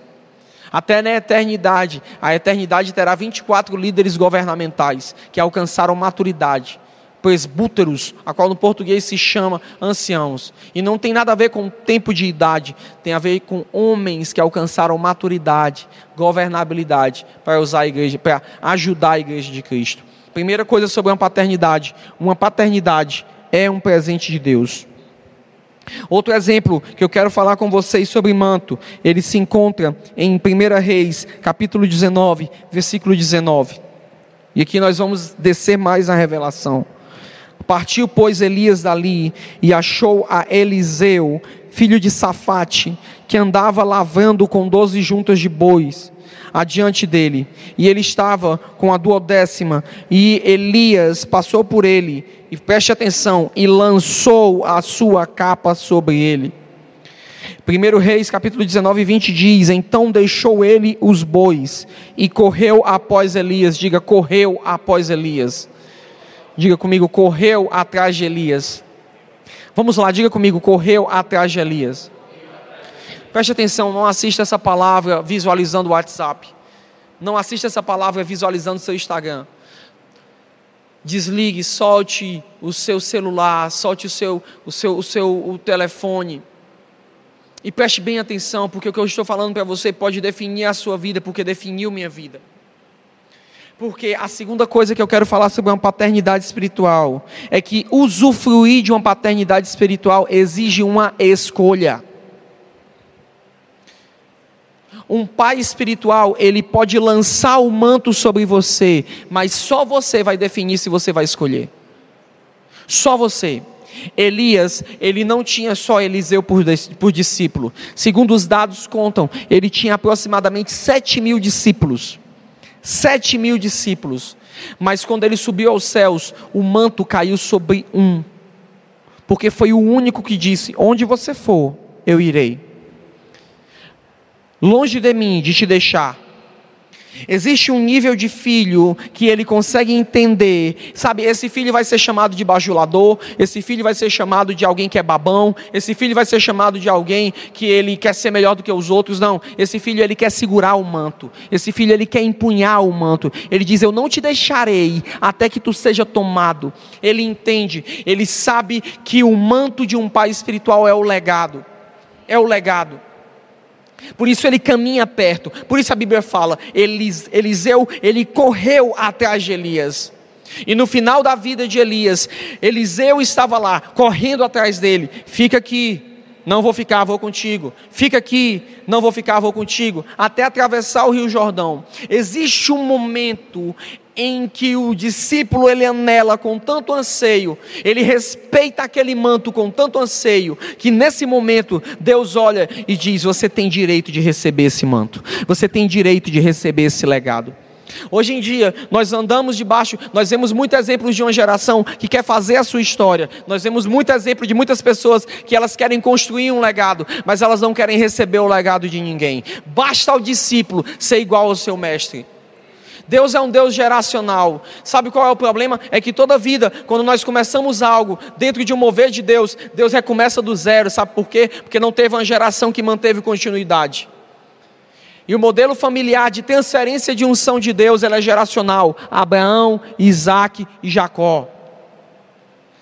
Até na eternidade, a eternidade terá 24 líderes governamentais que alcançaram maturidade presbúteros, a qual no português se chama anciãos. E não tem nada a ver com tempo de idade, tem a ver com homens que alcançaram maturidade, governabilidade para usar a igreja, para ajudar a igreja de Cristo. Primeira coisa sobre uma paternidade, uma paternidade é um presente de Deus. Outro exemplo que eu quero falar com vocês sobre manto, ele se encontra em 1 Reis, capítulo 19, versículo 19. E aqui nós vamos descer mais a revelação. Partiu, pois, Elias dali e achou a Eliseu, filho de Safate, que andava lavando com doze juntas de bois adiante dele, e ele estava com a duodécima, e Elias passou por ele, e preste atenção, e lançou a sua capa sobre ele. 1 Reis capítulo 19, 20 diz: Então deixou ele os bois e correu após Elias. Diga, correu após Elias. Diga comigo, correu atrás de Elias. Vamos lá, diga comigo, correu atrás de Elias. Preste atenção, não assista essa palavra visualizando o WhatsApp. Não assista essa palavra visualizando o seu Instagram. Desligue, solte o seu celular, solte o seu, o seu, o seu o telefone. E preste bem atenção, porque o que eu estou falando para você pode definir a sua vida, porque definiu minha vida. Porque a segunda coisa que eu quero falar sobre uma paternidade espiritual é que usufruir de uma paternidade espiritual exige uma escolha. Um pai espiritual, ele pode lançar o manto sobre você, mas só você vai definir se você vai escolher. Só você. Elias, ele não tinha só Eliseu por, por discípulo. Segundo os dados contam, ele tinha aproximadamente sete mil discípulos. Sete mil discípulos. Mas quando ele subiu aos céus, o manto caiu sobre um. Porque foi o único que disse: Onde você for, eu irei. Longe de mim de te deixar, Existe um nível de filho que ele consegue entender, sabe? Esse filho vai ser chamado de bajulador, esse filho vai ser chamado de alguém que é babão, esse filho vai ser chamado de alguém que ele quer ser melhor do que os outros. Não, esse filho ele quer segurar o manto, esse filho ele quer empunhar o manto. Ele diz: Eu não te deixarei até que tu seja tomado. Ele entende, ele sabe que o manto de um pai espiritual é o legado, é o legado. Por isso ele caminha perto. Por isso a Bíblia fala: Eliseu, ele correu atrás de Elias. E no final da vida de Elias, Eliseu estava lá, correndo atrás dele. Fica aqui, não vou ficar, vou contigo. Fica aqui, não vou ficar, vou contigo. Até atravessar o Rio Jordão. Existe um momento em que o discípulo ele anela com tanto anseio, ele respeita aquele manto com tanto anseio, que nesse momento Deus olha e diz: Você tem direito de receber esse manto, você tem direito de receber esse legado. Hoje em dia, nós andamos debaixo, nós vemos muitos exemplos de uma geração que quer fazer a sua história. Nós vemos muitos exemplos de muitas pessoas que elas querem construir um legado, mas elas não querem receber o legado de ninguém. Basta ao discípulo ser igual ao seu mestre. Deus é um Deus geracional. Sabe qual é o problema? É que toda vida, quando nós começamos algo dentro de um mover de Deus, Deus recomeça do zero. Sabe por quê? Porque não teve uma geração que manteve continuidade. E o modelo familiar de transferência de unção de Deus é geracional. Abraão, Isaac e Jacó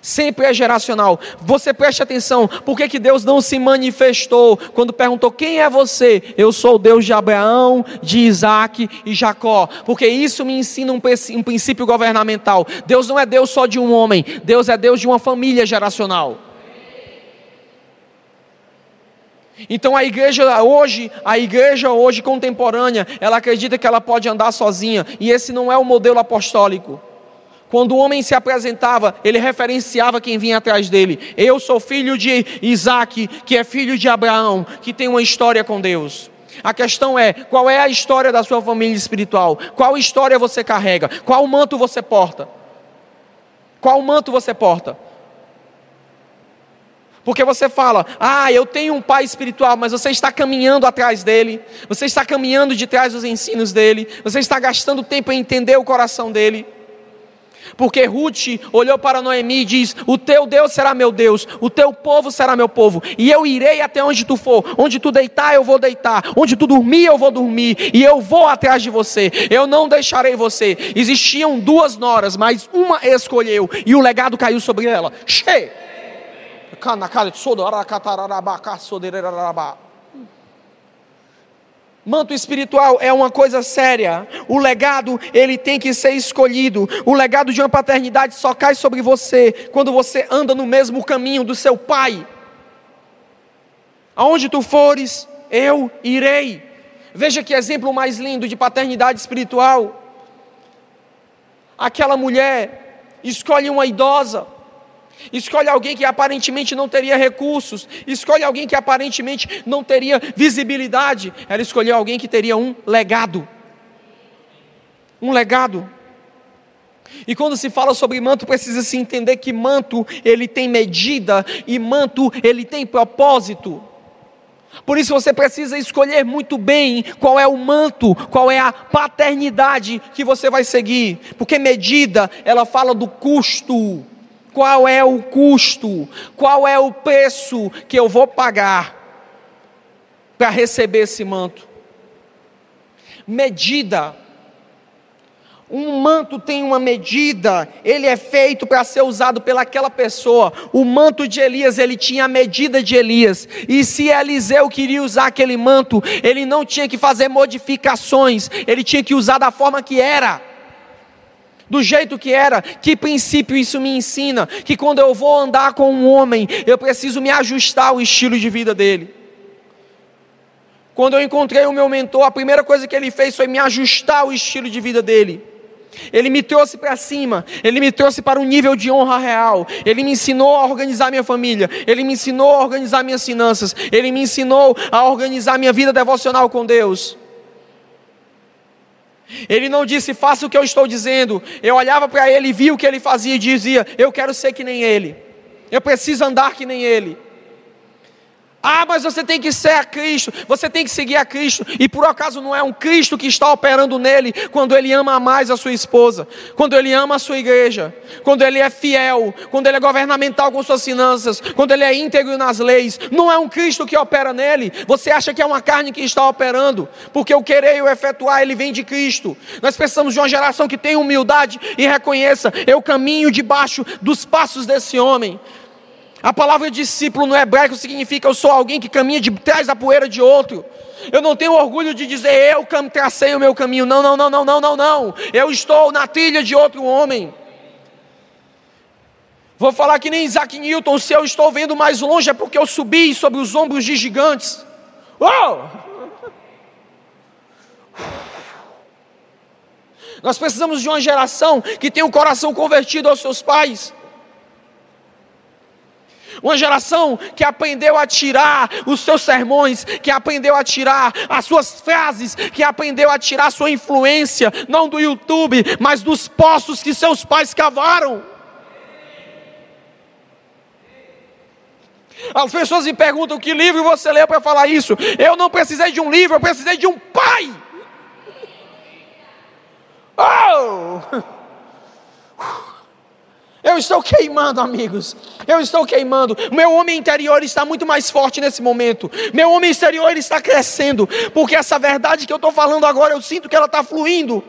sempre é geracional. Você preste atenção, por que, que Deus não se manifestou quando perguntou: Quem é você? Eu sou o Deus de Abraão, de Isaac e Jacó, porque isso me ensina um, um princípio governamental. Deus não é Deus só de um homem, Deus é Deus de uma família geracional. Então a igreja hoje, a igreja hoje contemporânea, ela acredita que ela pode andar sozinha, e esse não é o modelo apostólico. Quando o homem se apresentava, ele referenciava quem vinha atrás dele. Eu sou filho de Isaac, que é filho de Abraão, que tem uma história com Deus. A questão é: qual é a história da sua família espiritual? Qual história você carrega? Qual manto você porta? Qual manto você porta? Porque você fala, ah, eu tenho um pai espiritual, mas você está caminhando atrás dele, você está caminhando de trás dos ensinos dele, você está gastando tempo em entender o coração dele. Porque Ruth olhou para Noemi e diz: O teu Deus será meu Deus, o teu povo será meu povo, e eu irei até onde tu for, onde tu deitar, eu vou deitar, onde tu dormir, eu vou dormir, e eu vou atrás de você, eu não deixarei você. Existiam duas noras, mas uma escolheu, e o legado caiu sobre ela. Che! Manto espiritual é uma coisa séria. O legado, ele tem que ser escolhido. O legado de uma paternidade só cai sobre você quando você anda no mesmo caminho do seu pai. Aonde tu fores, eu irei. Veja que exemplo mais lindo de paternidade espiritual. Aquela mulher escolhe uma idosa, Escolhe alguém que aparentemente não teria recursos, escolhe alguém que aparentemente não teria visibilidade. Ela escolheu alguém que teria um legado. Um legado. E quando se fala sobre manto, precisa se entender que manto ele tem medida e manto ele tem propósito. Por isso você precisa escolher muito bem qual é o manto, qual é a paternidade que você vai seguir, porque medida, ela fala do custo. Qual é o custo? Qual é o preço que eu vou pagar para receber esse manto? Medida um manto tem uma medida, ele é feito para ser usado pelaquela pessoa. O manto de Elias, ele tinha a medida de Elias. E se Eliseu queria usar aquele manto, ele não tinha que fazer modificações, ele tinha que usar da forma que era. Do jeito que era, que princípio isso me ensina? Que quando eu vou andar com um homem, eu preciso me ajustar ao estilo de vida dele. Quando eu encontrei o meu mentor, a primeira coisa que ele fez foi me ajustar ao estilo de vida dele. Ele me trouxe para cima, ele me trouxe para um nível de honra real. Ele me ensinou a organizar minha família, ele me ensinou a organizar minhas finanças, ele me ensinou a organizar minha vida devocional com Deus. Ele não disse, faça o que eu estou dizendo. Eu olhava para ele, via o que ele fazia e dizia, eu quero ser que nem ele, eu preciso andar que nem ele. Ah, mas você tem que ser a Cristo, você tem que seguir a Cristo, e por acaso não é um Cristo que está operando nele quando ele ama mais a sua esposa, quando ele ama a sua igreja, quando ele é fiel, quando ele é governamental com suas finanças, quando ele é íntegro nas leis, não é um Cristo que opera nele, você acha que é uma carne que está operando, porque o querer e o efetuar ele vem de Cristo. Nós precisamos de uma geração que tenha humildade e reconheça: eu caminho debaixo dos passos desse homem. A palavra discípulo no hebraico significa eu sou alguém que caminha de trás da poeira de outro. Eu não tenho orgulho de dizer eu tracei o meu caminho. Não, não, não, não, não, não, não. Eu estou na trilha de outro homem. Vou falar que nem Isaac Newton, se eu estou vendo mais longe é porque eu subi sobre os ombros de gigantes. Uou! Nós precisamos de uma geração que tenha o coração convertido aos seus pais. Uma geração que aprendeu a tirar os seus sermões, que aprendeu a tirar as suas frases, que aprendeu a tirar a sua influência, não do YouTube, mas dos poços que seus pais cavaram. As pessoas me perguntam que livro você leu para falar isso. Eu não precisei de um livro, eu precisei de um pai. Oh! Eu estou queimando, amigos. Eu estou queimando. Meu homem interior está muito mais forte nesse momento. Meu homem exterior está crescendo. Porque essa verdade que eu estou falando agora, eu sinto que ela está fluindo.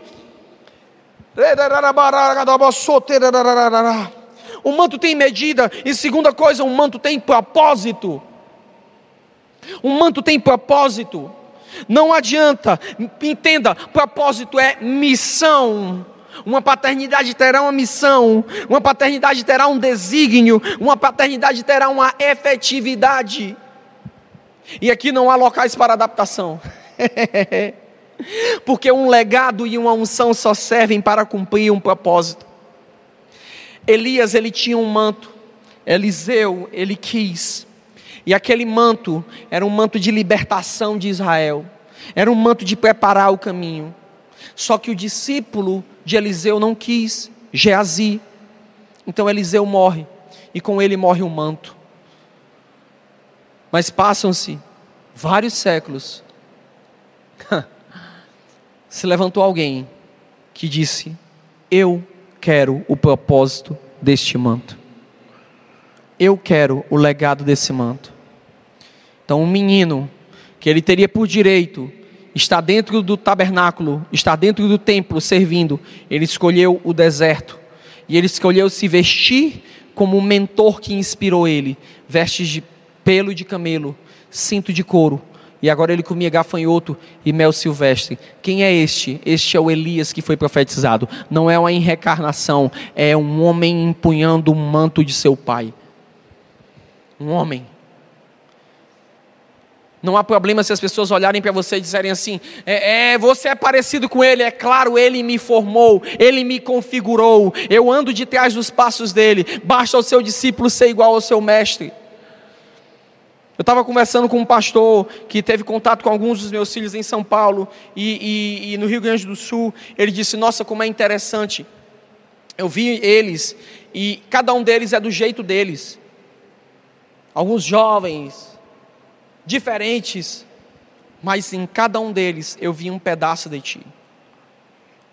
O manto tem medida. E segunda coisa, um manto tem propósito. Um manto tem propósito. Não adianta. Entenda, propósito é missão. Uma paternidade terá uma missão, uma paternidade terá um desígnio, uma paternidade terá uma efetividade. E aqui não há locais para adaptação. Porque um legado e uma unção só servem para cumprir um propósito. Elias, ele tinha um manto. Eliseu, ele quis. E aquele manto era um manto de libertação de Israel. Era um manto de preparar o caminho. Só que o discípulo de Eliseu não quis, Geazi. Então Eliseu morre, e com ele morre o manto. Mas passam-se vários séculos. Se levantou alguém que disse: Eu quero o propósito deste manto. Eu quero o legado desse manto. Então, um menino que ele teria por direito está dentro do tabernáculo, está dentro do templo servindo, ele escolheu o deserto. E ele escolheu se vestir como o mentor que inspirou ele, vestes de pelo de camelo, cinto de couro. E agora ele comia gafanhoto e mel silvestre. Quem é este? Este é o Elias que foi profetizado. Não é uma reencarnação, é um homem empunhando o manto de seu pai. Um homem Não há problema se as pessoas olharem para você e disserem assim: é, é, você é parecido com ele, é claro, ele me formou, ele me configurou, eu ando de trás dos passos dele, basta o seu discípulo ser igual ao seu mestre. Eu estava conversando com um pastor que teve contato com alguns dos meus filhos em São Paulo e, e, e no Rio Grande do Sul. Ele disse: Nossa, como é interessante. Eu vi eles e cada um deles é do jeito deles. Alguns jovens, diferentes, mas em cada um deles eu vi um pedaço de ti.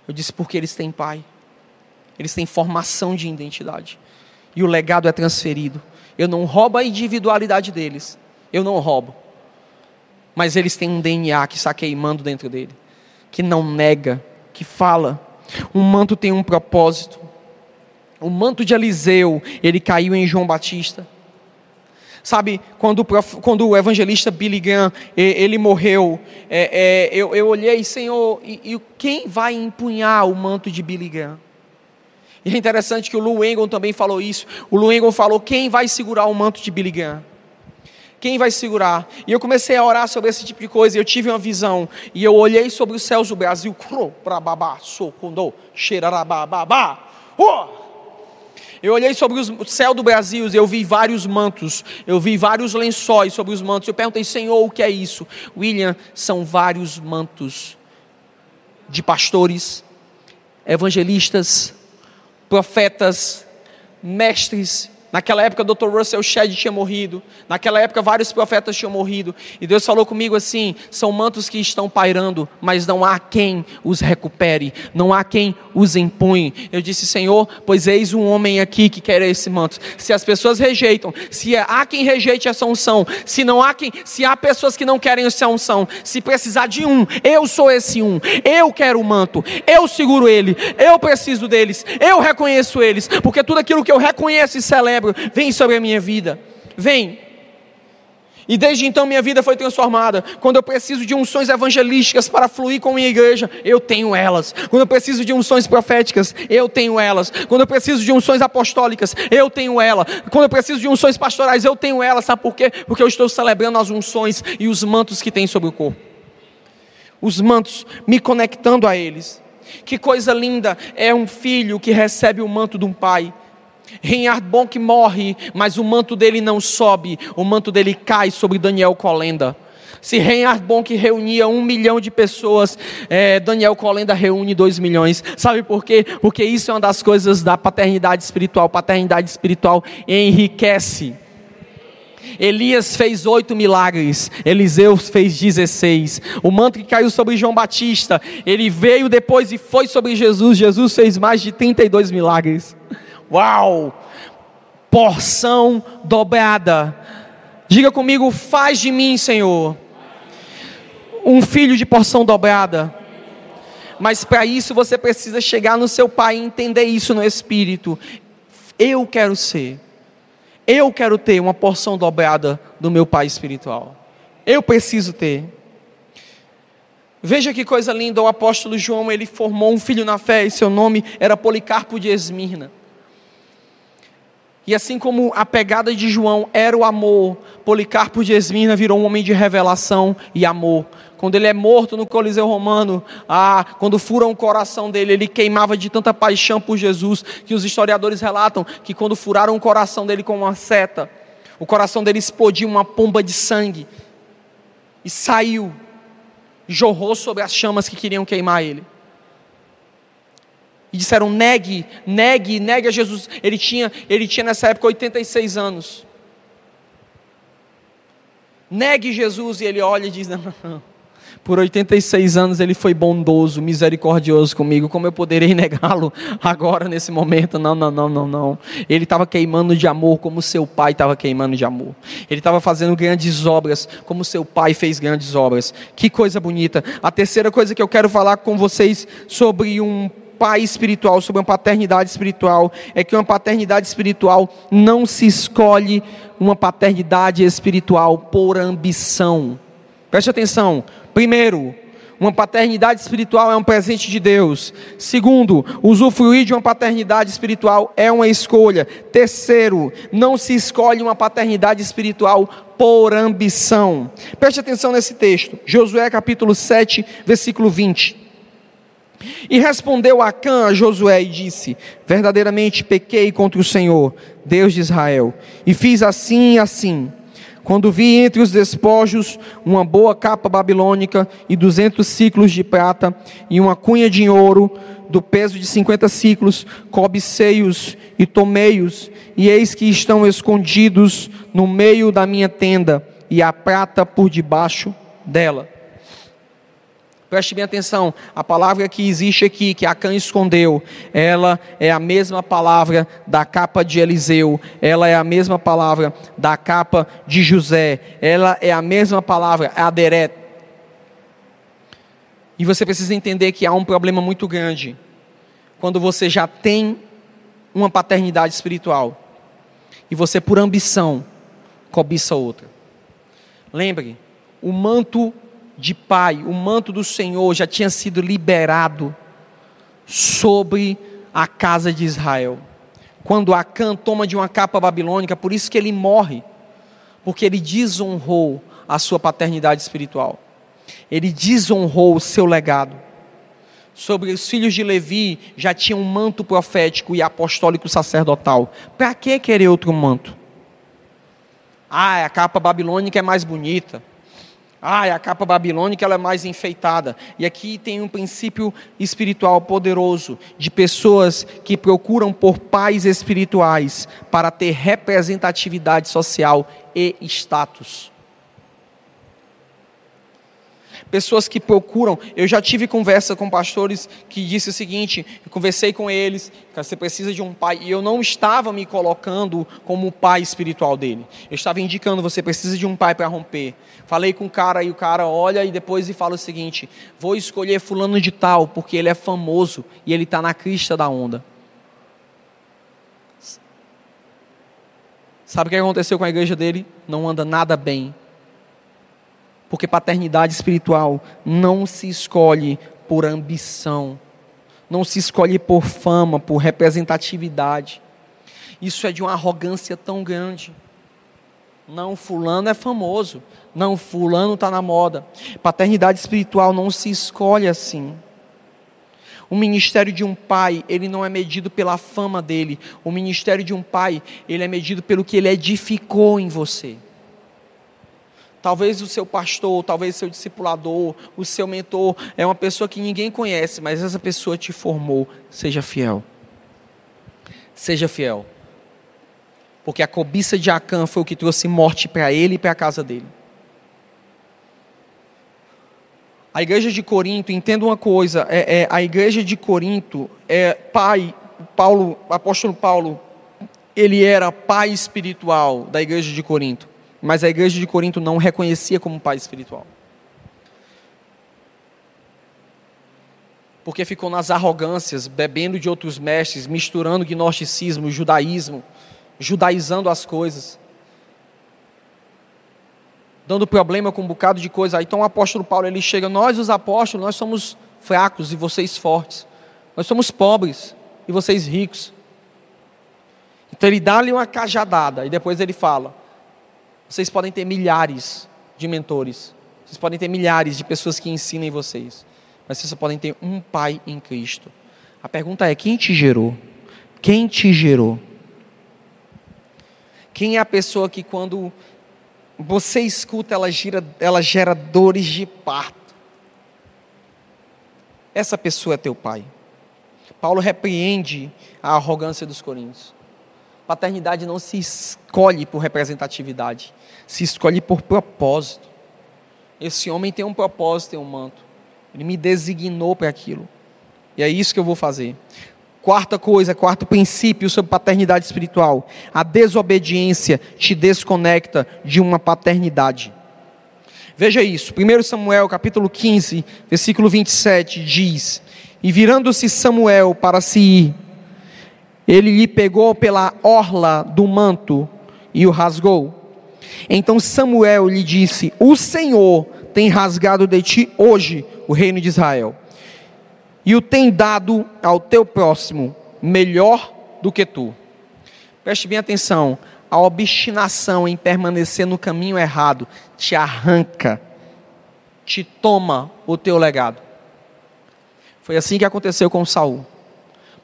Eu disse porque eles têm pai, eles têm formação de identidade, e o legado é transferido. Eu não roubo a individualidade deles, eu não roubo, mas eles têm um DNA que está queimando dentro dele, que não nega, que fala. Um manto tem um propósito. O manto de Eliseu, ele caiu em João Batista. Sabe, quando, quando o evangelista Billy Graham, ele morreu, é, é, eu, eu olhei, Senhor, e, e, quem vai empunhar o manto de Billy Graham? E é interessante que o Lou Engon também falou isso. O Lou Engon falou, quem vai segurar o manto de Billy Graham? Quem vai segurar? E eu comecei a orar sobre esse tipo de coisa, e eu tive uma visão, e eu olhei sobre os céus do Brasil, babá, socondo, xerarababá, oh! Eu olhei sobre o céu do Brasil e eu vi vários mantos, eu vi vários lençóis sobre os mantos. Eu perguntei, Senhor, o que é isso? William, são vários mantos de pastores, evangelistas, profetas, mestres Naquela época, Dr. Russell Shedd tinha morrido. Naquela época, vários profetas tinham morrido. E Deus falou comigo assim: são mantos que estão pairando, mas não há quem os recupere, não há quem os impõe. Eu disse, Senhor, pois eis um homem aqui que quer esse manto. Se as pessoas rejeitam, se há quem rejeite essa unção, se não há quem, se há pessoas que não querem essa unção, se precisar de um, eu sou esse um. Eu quero o manto, eu seguro ele, eu preciso deles, eu reconheço eles, porque tudo aquilo que eu reconheço e celebro vem sobre a minha vida. Vem. E desde então minha vida foi transformada. Quando eu preciso de unções evangelísticas para fluir com minha igreja, eu tenho elas. Quando eu preciso de unções proféticas, eu tenho elas. Quando eu preciso de unções apostólicas, eu tenho ela. Quando eu preciso de unções pastorais, eu tenho elas. Sabe por quê? Porque eu estou celebrando as unções e os mantos que tem sobre o corpo. Os mantos, me conectando a eles. Que coisa linda é um filho que recebe o manto de um pai. Reinhard Bonk morre, mas o manto dele não sobe, o manto dele cai sobre Daniel Colenda. Se Reinhard Bonk reunia um milhão de pessoas, é, Daniel Colenda reúne dois milhões. Sabe por quê? Porque isso é uma das coisas da paternidade espiritual. Paternidade espiritual enriquece. Elias fez oito milagres, Eliseu fez dezesseis. O manto que caiu sobre João Batista, ele veio depois e foi sobre Jesus. Jesus fez mais de 32 milagres. Uau! Porção dobrada. Diga comigo, faz de mim, Senhor, um filho de porção dobrada. Mas para isso você precisa chegar no seu pai e entender isso no espírito. Eu quero ser. Eu quero ter uma porção dobrada do meu pai espiritual. Eu preciso ter. Veja que coisa linda, o apóstolo João, ele formou um filho na fé e seu nome era Policarpo de Esmirna. E assim como a pegada de João era o amor, Policarpo de Esmirna virou um homem de revelação e amor. Quando ele é morto no Coliseu Romano, ah, quando furam o coração dele, ele queimava de tanta paixão por Jesus, que os historiadores relatam que quando furaram o coração dele com uma seta, o coração dele explodiu uma pomba de sangue e saiu, jorrou sobre as chamas que queriam queimar ele e disseram: negue, negue, negue a Jesus. Ele tinha, ele tinha nessa época 86 anos. Negue Jesus, e ele olha e diz: não, não. Por 86 anos ele foi bondoso, misericordioso comigo. Como eu poderei negá-lo agora, nesse momento? Não, não, não, não, não. Ele estava queimando de amor como seu pai estava queimando de amor. Ele estava fazendo grandes obras como seu pai fez grandes obras. Que coisa bonita. A terceira coisa que eu quero falar com vocês sobre um pai espiritual, sobre uma paternidade espiritual, é que uma paternidade espiritual não se escolhe uma paternidade espiritual por ambição. Preste atenção. Primeiro, uma paternidade espiritual é um presente de Deus. Segundo, usufruir de uma paternidade espiritual é uma escolha. Terceiro, não se escolhe uma paternidade espiritual por ambição. Preste atenção nesse texto. Josué capítulo 7, versículo 20. E respondeu Acã a Josué e disse: Verdadeiramente pequei contra o Senhor, Deus de Israel, e fiz assim e assim. Quando vi entre os despojos uma boa capa babilônica e duzentos ciclos de prata e uma cunha de ouro do peso de cinquenta ciclos, cobicei-os e tomei-os, e eis que estão escondidos no meio da minha tenda, e a prata por debaixo dela. Preste bem atenção, a palavra que existe aqui, que Acã escondeu, ela é a mesma palavra da capa de Eliseu, ela é a mesma palavra da capa de José, ela é a mesma palavra, Aderet. E você precisa entender que há um problema muito grande quando você já tem uma paternidade espiritual e você, por ambição, cobiça outra. Lembre, o manto de pai, o manto do Senhor já tinha sido liberado sobre a casa de Israel. Quando Acã toma de uma capa babilônica, por isso que ele morre, porque ele desonrou a sua paternidade espiritual. Ele desonrou o seu legado. Sobre os filhos de Levi já tinha um manto profético e apostólico sacerdotal. Para que querer outro manto? Ah, a capa babilônica é mais bonita. Ah, a capa babilônica ela é mais enfeitada. E aqui tem um princípio espiritual poderoso de pessoas que procuram por pais espirituais para ter representatividade social e status pessoas que procuram. Eu já tive conversa com pastores que disse o seguinte: eu conversei com eles, você precisa de um pai, e eu não estava me colocando como o pai espiritual dele. Eu estava indicando: você precisa de um pai para romper. Falei com o cara e o cara olha e depois e fala o seguinte: vou escolher fulano de tal porque ele é famoso e ele está na crista da onda. Sabe o que aconteceu com a igreja dele? Não anda nada bem porque paternidade espiritual não se escolhe por ambição, não se escolhe por fama, por representatividade. Isso é de uma arrogância tão grande. Não, fulano é famoso. Não, fulano está na moda. Paternidade espiritual não se escolhe assim. O ministério de um pai, ele não é medido pela fama dele. O ministério de um pai, ele é medido pelo que ele edificou em você. Talvez o seu pastor, talvez o seu discipulador, o seu mentor é uma pessoa que ninguém conhece, mas essa pessoa te formou. Seja fiel. Seja fiel. Porque a cobiça de Acã foi o que trouxe morte para ele e para a casa dele. A igreja de Corinto, entenda uma coisa, é, é, a igreja de Corinto, é pai, Paulo, apóstolo Paulo, ele era pai espiritual da igreja de Corinto mas a igreja de Corinto não o reconhecia como pai espiritual. Porque ficou nas arrogâncias, bebendo de outros mestres, misturando gnosticismo, judaísmo, judaizando as coisas, dando problema com um bocado de coisa. Então o apóstolo Paulo ele chega, nós os apóstolos, nós somos fracos e vocês fortes. Nós somos pobres e vocês ricos. Então ele dá-lhe uma cajadada e depois ele fala: vocês podem ter milhares de mentores. Vocês podem ter milhares de pessoas que ensinem vocês. Mas vocês só podem ter um pai em Cristo. A pergunta é: quem te gerou? Quem te gerou? Quem é a pessoa que quando você escuta, ela, gira, ela gera dores de parto? Essa pessoa é teu pai. Paulo repreende a arrogância dos coríntios. Paternidade não se escolhe por representatividade, se escolhe por propósito. Esse homem tem um propósito, tem um manto. Ele me designou para aquilo. E é isso que eu vou fazer. Quarta coisa, quarto princípio sobre paternidade espiritual: a desobediência te desconecta de uma paternidade. Veja isso, 1 Samuel capítulo 15, versículo 27 diz: E virando-se Samuel para se ir, ele lhe pegou pela orla do manto e o rasgou. Então Samuel lhe disse: O Senhor tem rasgado de ti hoje o reino de Israel, e o tem dado ao teu próximo melhor do que tu. Preste bem atenção, a obstinação em permanecer no caminho errado te arranca, te toma o teu legado. Foi assim que aconteceu com Saul.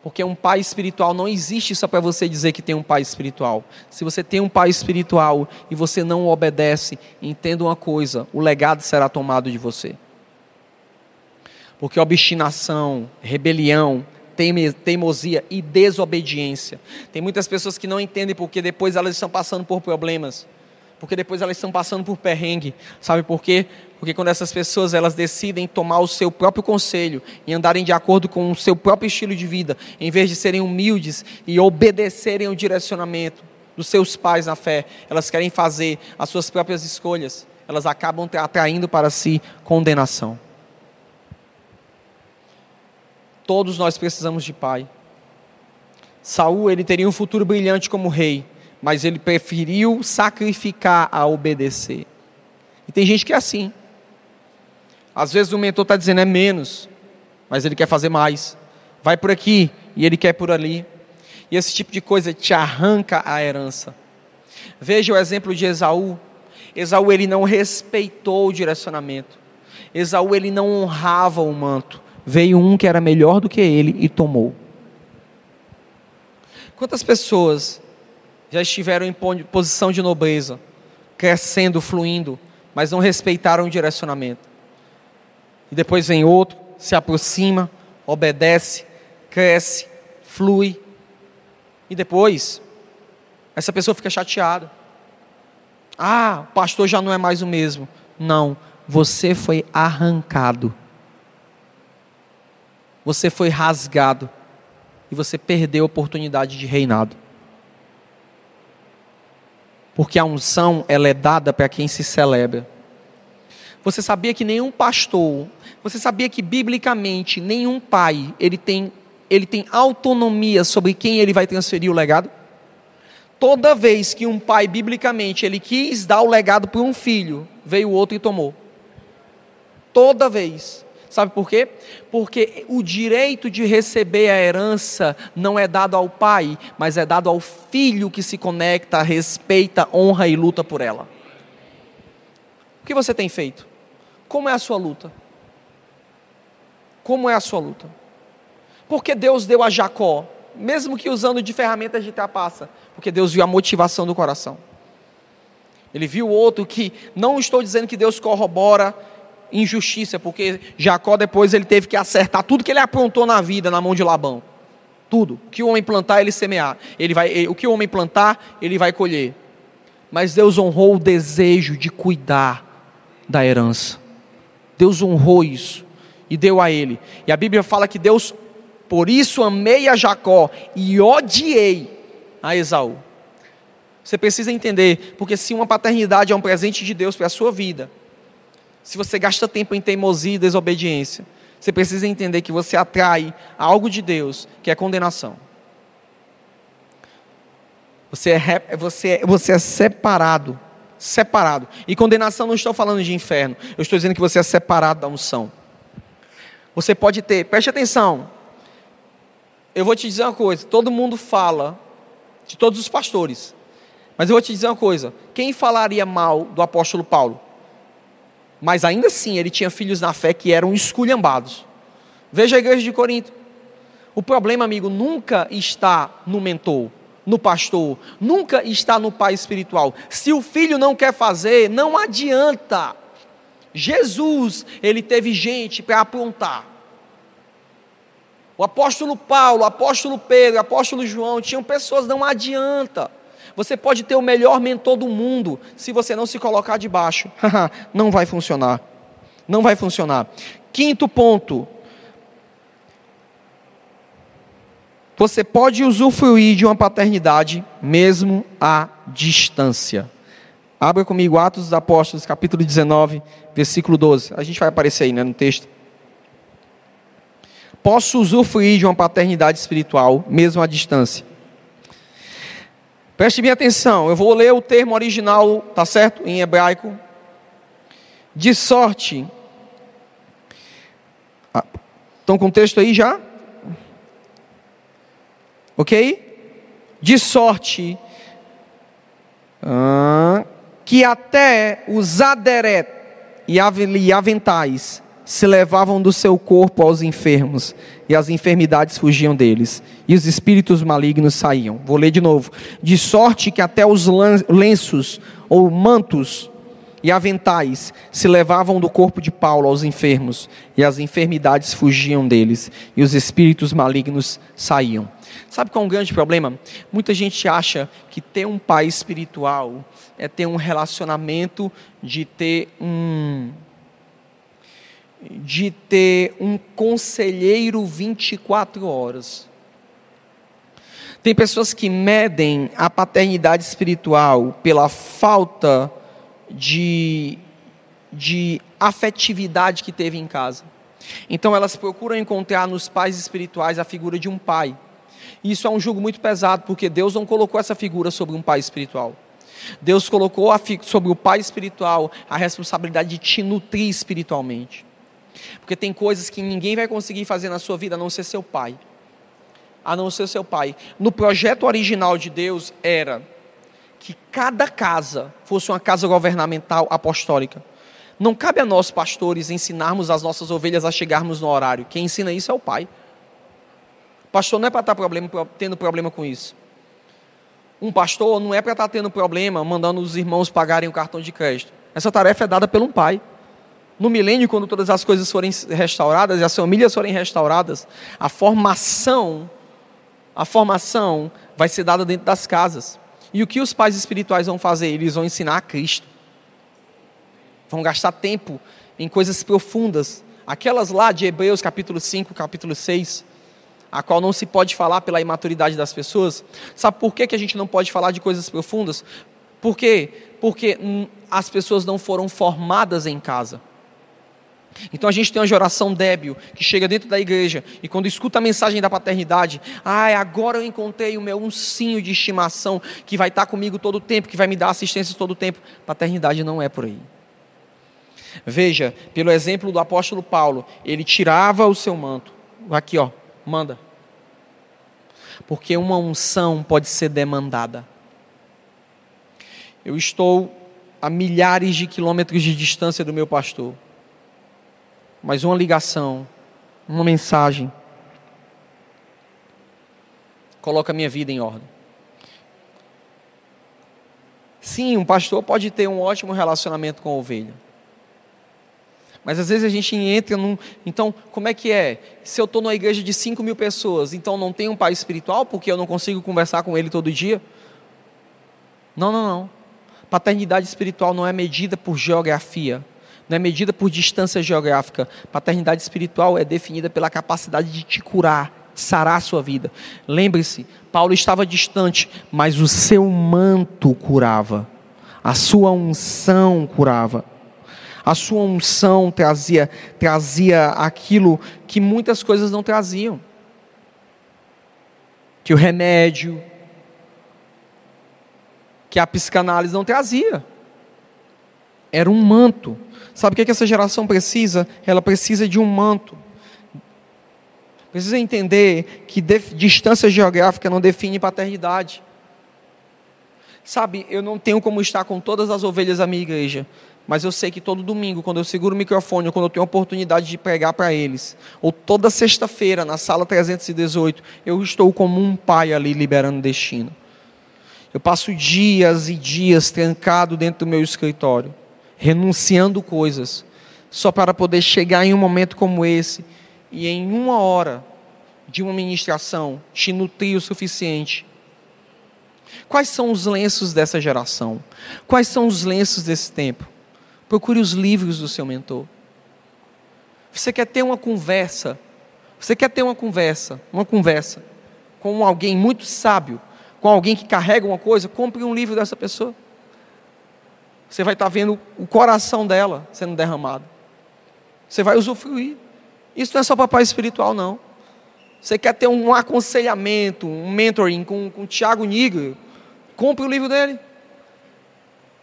Porque um pai espiritual não existe só para você dizer que tem um pai espiritual. Se você tem um pai espiritual e você não obedece, entenda uma coisa: o legado será tomado de você. Porque obstinação, rebelião, teimosia e desobediência. Tem muitas pessoas que não entendem porque depois elas estão passando por problemas porque depois elas estão passando por perrengue. Sabe por quê? Porque quando essas pessoas elas decidem tomar o seu próprio conselho e andarem de acordo com o seu próprio estilo de vida, em vez de serem humildes e obedecerem o direcionamento dos seus pais na fé, elas querem fazer as suas próprias escolhas. Elas acabam atraindo para si condenação. Todos nós precisamos de pai. Saul, ele teria um futuro brilhante como rei, mas ele preferiu sacrificar a obedecer. E tem gente que é assim. Às vezes o mentor está dizendo é menos, mas ele quer fazer mais. Vai por aqui e ele quer por ali. E esse tipo de coisa te arranca a herança. Veja o exemplo de Esaú. Esaú ele não respeitou o direcionamento. Esaú ele não honrava o manto. Veio um que era melhor do que ele e tomou. Quantas pessoas já estiveram em posição de nobreza, crescendo, fluindo, mas não respeitaram o direcionamento. E depois vem outro, se aproxima, obedece, cresce, flui. E depois, essa pessoa fica chateada. Ah, o pastor já não é mais o mesmo. Não, você foi arrancado. Você foi rasgado. E você perdeu a oportunidade de reinado porque a unção ela é dada para quem se celebra. Você sabia que nenhum pastor, você sabia que biblicamente nenhum pai, ele tem ele tem autonomia sobre quem ele vai transferir o legado? Toda vez que um pai biblicamente ele quis dar o legado para um filho, veio outro e tomou. Toda vez. Sabe por quê? Porque o direito de receber a herança não é dado ao pai, mas é dado ao filho que se conecta, respeita, honra e luta por ela. O que você tem feito? Como é a sua luta? Como é a sua luta? Porque Deus deu a Jacó, mesmo que usando de ferramentas de trapaça, porque Deus viu a motivação do coração. Ele viu outro que, não estou dizendo que Deus corrobora injustiça, porque Jacó depois ele teve que acertar tudo que ele aprontou na vida na mão de Labão. Tudo. O que o homem plantar, ele semear. Ele vai, o que o homem plantar, ele vai colher. Mas Deus honrou o desejo de cuidar da herança. Deus honrou isso e deu a ele. E a Bíblia fala que Deus, por isso amei a Jacó e odiei a Esaú. Você precisa entender, porque se uma paternidade é um presente de Deus para a sua vida, se você gasta tempo em teimosia e desobediência, você precisa entender que você atrai algo de Deus, que é condenação. Você é, você, é, você é separado. Separado. E condenação não estou falando de inferno. Eu estou dizendo que você é separado da unção. Você pode ter, preste atenção. Eu vou te dizer uma coisa: todo mundo fala, de todos os pastores. Mas eu vou te dizer uma coisa: quem falaria mal do apóstolo Paulo? Mas ainda assim, ele tinha filhos na fé que eram esculhambados. Veja a igreja de Corinto. O problema, amigo, nunca está no mentor, no pastor, nunca está no pai espiritual. Se o filho não quer fazer, não adianta. Jesus, ele teve gente para aprontar. O apóstolo Paulo, o apóstolo Pedro, o apóstolo João, tinham pessoas, não adianta. Você pode ter o melhor mentor do mundo, se você não se colocar debaixo, não vai funcionar. Não vai funcionar. Quinto ponto. Você pode usufruir de uma paternidade mesmo à distância. Abra comigo Atos dos Apóstolos, capítulo 19, versículo 12. A gente vai aparecer aí né, no texto. Posso usufruir de uma paternidade espiritual mesmo à distância. Preste bem atenção, eu vou ler o termo original, tá certo? Em hebraico. De sorte. Ah, estão com o texto aí já? Ok? De sorte ah, que até os aderet e aventais se levavam do seu corpo aos enfermos, e as enfermidades fugiam deles, e os espíritos malignos saíam. Vou ler de novo. De sorte que até os lenços ou mantos e aventais se levavam do corpo de Paulo aos enfermos, e as enfermidades fugiam deles, e os espíritos malignos saíam. Sabe qual é um grande problema? Muita gente acha que ter um pai espiritual é ter um relacionamento de ter um de ter um conselheiro 24 horas. Tem pessoas que medem a paternidade espiritual pela falta de, de afetividade que teve em casa. Então elas procuram encontrar nos pais espirituais a figura de um pai. Isso é um jugo muito pesado, porque Deus não colocou essa figura sobre um pai espiritual. Deus colocou sobre o pai espiritual a responsabilidade de te nutrir espiritualmente. Porque tem coisas que ninguém vai conseguir fazer na sua vida a não ser seu pai. A não ser seu pai. No projeto original de Deus era que cada casa fosse uma casa governamental apostólica. Não cabe a nós, pastores, ensinarmos as nossas ovelhas a chegarmos no horário. Quem ensina isso é o pai. pastor não é para estar problema, tendo problema com isso. Um pastor não é para estar tendo problema mandando os irmãos pagarem o cartão de crédito. Essa tarefa é dada por um pai. No milênio, quando todas as coisas forem restauradas e as famílias forem restauradas, a formação, a formação vai ser dada dentro das casas. E o que os pais espirituais vão fazer? Eles vão ensinar a Cristo. Vão gastar tempo em coisas profundas. Aquelas lá de Hebreus capítulo 5, capítulo 6, a qual não se pode falar pela imaturidade das pessoas. Sabe por que, que a gente não pode falar de coisas profundas? Por quê? Porque hum, as pessoas não foram formadas em casa. Então a gente tem uma geração débil que chega dentro da igreja e quando escuta a mensagem da paternidade, ai, ah, agora eu encontrei o meu uncinho de estimação que vai estar comigo todo o tempo, que vai me dar assistência todo o tempo. Paternidade não é por aí. Veja, pelo exemplo do apóstolo Paulo, ele tirava o seu manto. Aqui, ó, manda. Porque uma unção pode ser demandada. Eu estou a milhares de quilômetros de distância do meu pastor mas uma ligação, uma mensagem, coloca a minha vida em ordem. Sim, um pastor pode ter um ótimo relacionamento com a ovelha. Mas às vezes a gente entra num. Então, como é que é? Se eu estou numa igreja de 5 mil pessoas, então não tem um pai espiritual porque eu não consigo conversar com ele todo dia? Não, não, não. Paternidade espiritual não é medida por geografia não é medida por distância geográfica. Paternidade espiritual é definida pela capacidade de te curar, de sarar a sua vida. Lembre-se, Paulo estava distante, mas o seu manto curava, a sua unção curava. A sua unção trazia, trazia aquilo que muitas coisas não traziam. Que o remédio, que a psicanálise não trazia. Era um manto. Sabe o que, é que essa geração precisa? Ela precisa de um manto. Precisa entender que distância geográfica não define paternidade. Sabe, eu não tenho como estar com todas as ovelhas da minha igreja, mas eu sei que todo domingo, quando eu seguro o microfone, ou quando eu tenho a oportunidade de pregar para eles, ou toda sexta-feira, na sala 318, eu estou como um pai ali liberando destino. Eu passo dias e dias trancado dentro do meu escritório renunciando coisas, só para poder chegar em um momento como esse e em uma hora de uma ministração te nutrir o suficiente. Quais são os lenços dessa geração? Quais são os lenços desse tempo? Procure os livros do seu mentor. Você quer ter uma conversa? Você quer ter uma conversa, uma conversa com alguém muito sábio, com alguém que carrega uma coisa? Compre um livro dessa pessoa. Você vai estar vendo o coração dela sendo derramado. Você vai usufruir. Isso não é só papai espiritual, não. Você quer ter um aconselhamento, um mentoring com, com o Tiago Nigro? Compre o livro dele.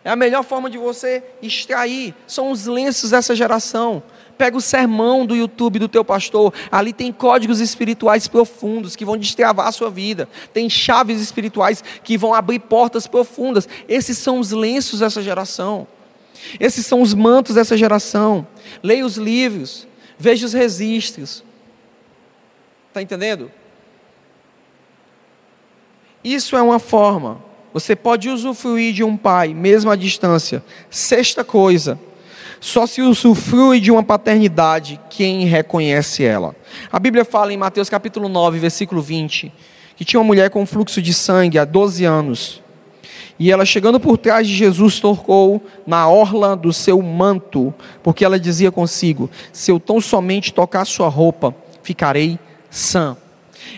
É a melhor forma de você extrair. São os lenços dessa geração. Pega o sermão do YouTube do teu pastor, ali tem códigos espirituais profundos que vão destravar a sua vida. Tem chaves espirituais que vão abrir portas profundas. Esses são os lenços dessa geração. Esses são os mantos dessa geração. Leia os livros, veja os registros. Está entendendo? Isso é uma forma. Você pode usufruir de um pai, mesmo à distância. Sexta coisa, só se usufrui de uma paternidade quem reconhece ela. A Bíblia fala em Mateus capítulo 9, versículo 20, que tinha uma mulher com fluxo de sangue há 12 anos. E ela, chegando por trás de Jesus, tocou na orla do seu manto, porque ela dizia consigo: Se eu tão somente tocar sua roupa, ficarei sã.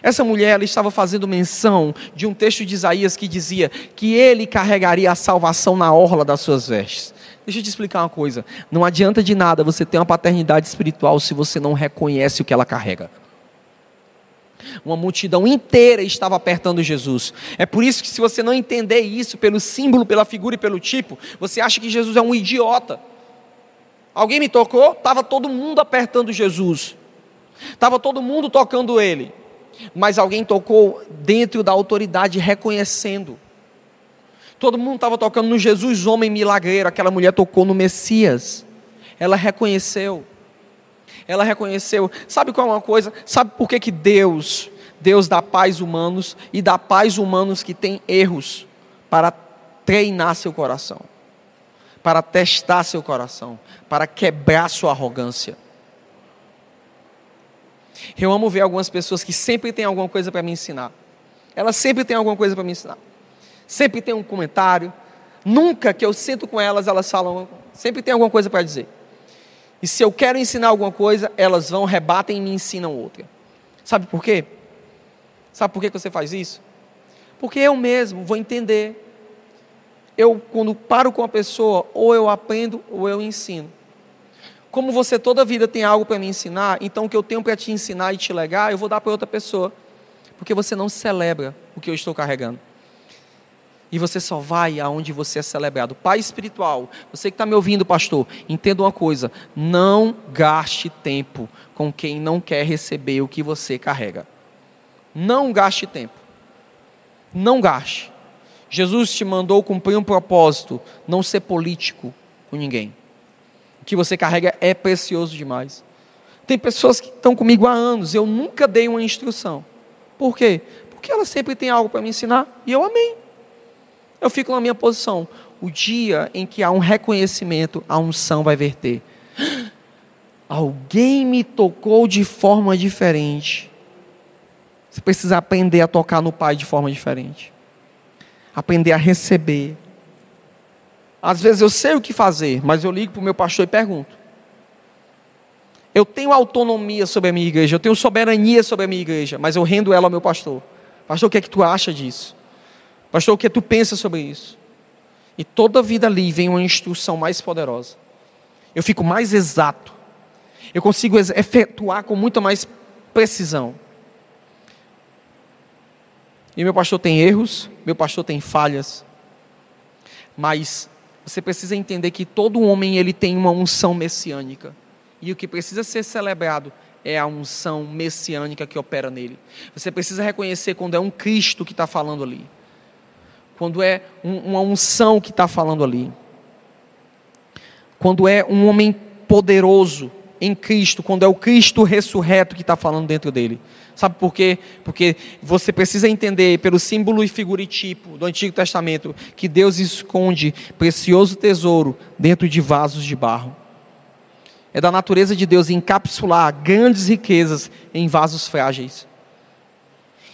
Essa mulher ela estava fazendo menção de um texto de Isaías que dizia que ele carregaria a salvação na orla das suas vestes. Deixa eu te explicar uma coisa: não adianta de nada você ter uma paternidade espiritual se você não reconhece o que ela carrega. Uma multidão inteira estava apertando Jesus. É por isso que, se você não entender isso pelo símbolo, pela figura e pelo tipo, você acha que Jesus é um idiota. Alguém me tocou? Estava todo mundo apertando Jesus. Estava todo mundo tocando ele. Mas alguém tocou dentro da autoridade, reconhecendo. Todo mundo estava tocando no Jesus, homem milagreiro. Aquela mulher tocou no Messias. Ela reconheceu. Ela reconheceu. Sabe qual é uma coisa? Sabe por que, que Deus, Deus dá paz humanos e dá paz humanos que têm erros para treinar seu coração, para testar seu coração, para quebrar sua arrogância. Eu amo ver algumas pessoas que sempre têm alguma coisa para me ensinar. Elas sempre têm alguma coisa para me ensinar. Sempre tem um comentário. Nunca que eu sento com elas, elas falam, sempre tem alguma coisa para dizer. E se eu quero ensinar alguma coisa, elas vão, rebatem e me ensinam outra. Sabe por quê? Sabe por que você faz isso? Porque eu mesmo vou entender. Eu, quando paro com a pessoa, ou eu aprendo ou eu ensino. Como você toda a vida tem algo para me ensinar, então o que eu tenho para te ensinar e te legar, eu vou dar para outra pessoa. Porque você não celebra o que eu estou carregando. E você só vai aonde você é celebrado. Pai espiritual, você que está me ouvindo, pastor, entenda uma coisa: não gaste tempo com quem não quer receber o que você carrega. Não gaste tempo. Não gaste. Jesus te mandou cumprir um propósito, não ser político com ninguém. O que você carrega é precioso demais. Tem pessoas que estão comigo há anos, eu nunca dei uma instrução. Por quê? Porque ela sempre tem algo para me ensinar e eu amei. Eu fico na minha posição. O dia em que há um reconhecimento, a unção vai verter. Alguém me tocou de forma diferente. Você precisa aprender a tocar no Pai de forma diferente. Aprender a receber. Às vezes eu sei o que fazer, mas eu ligo para o meu pastor e pergunto. Eu tenho autonomia sobre a minha igreja, eu tenho soberania sobre a minha igreja, mas eu rendo ela ao meu pastor. Pastor, o que é que tu acha disso? Pastor, o que tu pensa sobre isso? E toda vida ali vem uma instrução mais poderosa. Eu fico mais exato. Eu consigo efetuar com muita mais precisão. E meu pastor tem erros, meu pastor tem falhas. Mas você precisa entender que todo homem ele tem uma unção messiânica. E o que precisa ser celebrado é a unção messiânica que opera nele. Você precisa reconhecer quando é um Cristo que está falando ali quando é um, uma unção que está falando ali, quando é um homem poderoso em Cristo, quando é o Cristo ressurreto que está falando dentro dele. Sabe por quê? Porque você precisa entender, pelo símbolo e figura e tipo do Antigo Testamento, que Deus esconde precioso tesouro dentro de vasos de barro. É da natureza de Deus encapsular grandes riquezas em vasos frágeis.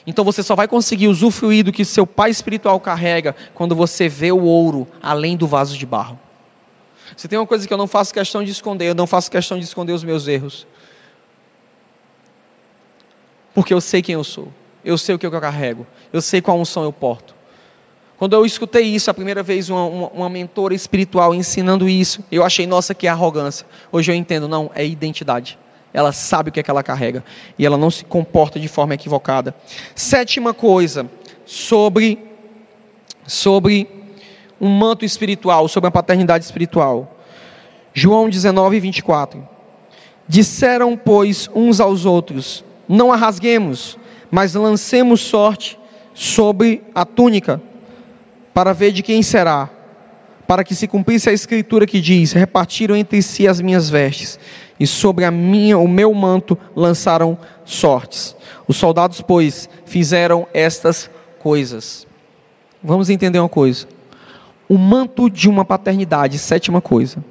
Então você só vai conseguir usufruir do que seu pai espiritual carrega quando você vê o ouro além do vaso de barro. Se tem uma coisa que eu não faço questão de esconder, eu não faço questão de esconder os meus erros. Porque eu sei quem eu sou. Eu sei o que eu carrego. Eu sei qual unção eu porto. Quando eu escutei isso a primeira vez, uma, uma, uma mentora espiritual ensinando isso, eu achei, nossa, que arrogância. Hoje eu entendo, não, é identidade. Ela sabe o que é que ela carrega e ela não se comporta de forma equivocada. Sétima coisa sobre sobre um manto espiritual, sobre a paternidade espiritual. João 19, 24. Disseram, pois, uns aos outros: Não a rasguemos, mas lancemos sorte sobre a túnica, para ver de quem será, para que se cumprisse a escritura que diz: Repartiram entre si as minhas vestes, e sobre a minha, o meu manto lançaram sortes. Os soldados, pois, fizeram estas coisas. Vamos entender uma coisa. O manto de uma paternidade, sétima coisa,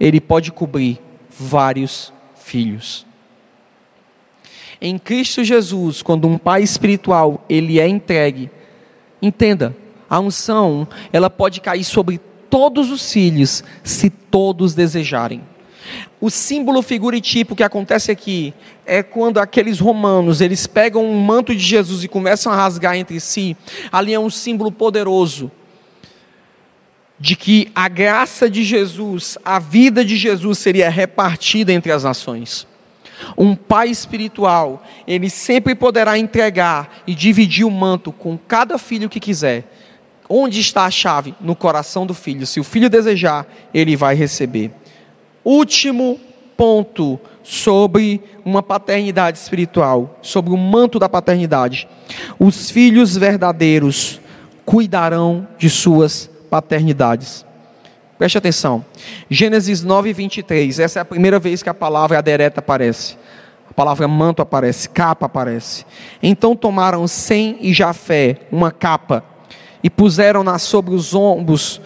ele pode cobrir vários filhos. Em Cristo Jesus, quando um pai espiritual ele é entregue, entenda, a unção ela pode cair sobre todos os filhos, se todos desejarem. O símbolo, figura e tipo que acontece aqui é quando aqueles romanos eles pegam um manto de Jesus e começam a rasgar entre si. Ali é um símbolo poderoso de que a graça de Jesus, a vida de Jesus seria repartida entre as nações. Um pai espiritual, ele sempre poderá entregar e dividir o manto com cada filho que quiser. Onde está a chave? No coração do filho. Se o filho desejar, ele vai receber. Último ponto sobre uma paternidade espiritual, sobre o manto da paternidade. Os filhos verdadeiros cuidarão de suas paternidades. Preste atenção. Gênesis 9, 23. Essa é a primeira vez que a palavra adereta aparece. A palavra manto aparece, capa aparece. Então tomaram Sem e Jafé uma capa e puseram-na sobre os ombros,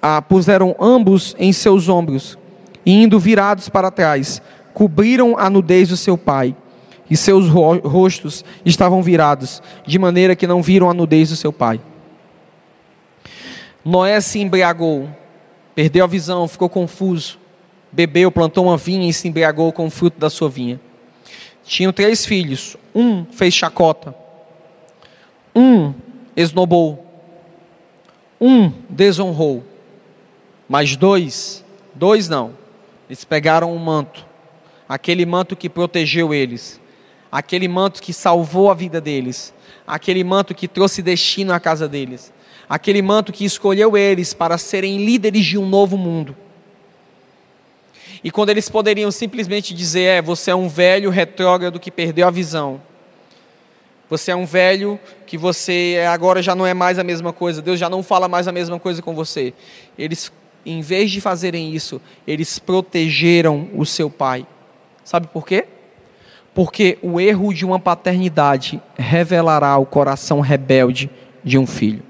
ah, puseram ambos em seus ombros, e indo virados para trás, cobriram a nudez do seu pai, e seus rostos estavam virados, de maneira que não viram a nudez do seu pai. Noé se embriagou Perdeu a visão, ficou confuso. Bebeu, plantou uma vinha e se embriagou com o fruto da sua vinha. Tinham três filhos. Um fez chacota. Um esnobou. Um desonrou. Mas dois, dois não. Eles pegaram um manto. Aquele manto que protegeu eles. Aquele manto que salvou a vida deles. Aquele manto que trouxe destino à casa deles aquele manto que escolheu eles para serem líderes de um novo mundo. E quando eles poderiam simplesmente dizer: É, você é um velho retrógrado que perdeu a visão. Você é um velho que você agora já não é mais a mesma coisa. Deus já não fala mais a mesma coisa com você. Eles, em vez de fazerem isso, eles protegeram o seu pai. Sabe por quê? Porque o erro de uma paternidade revelará o coração rebelde de um filho.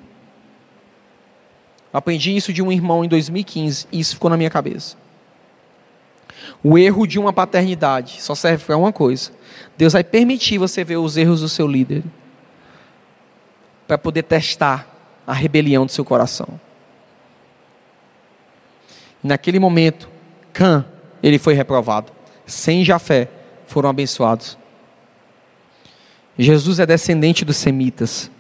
Aprendi isso de um irmão em 2015 e isso ficou na minha cabeça. O erro de uma paternidade só serve para uma coisa. Deus vai permitir você ver os erros do seu líder para poder testar a rebelião do seu coração. Naquele momento, Cã, ele foi reprovado. Sem Jafé, foram abençoados. Jesus é descendente dos semitas.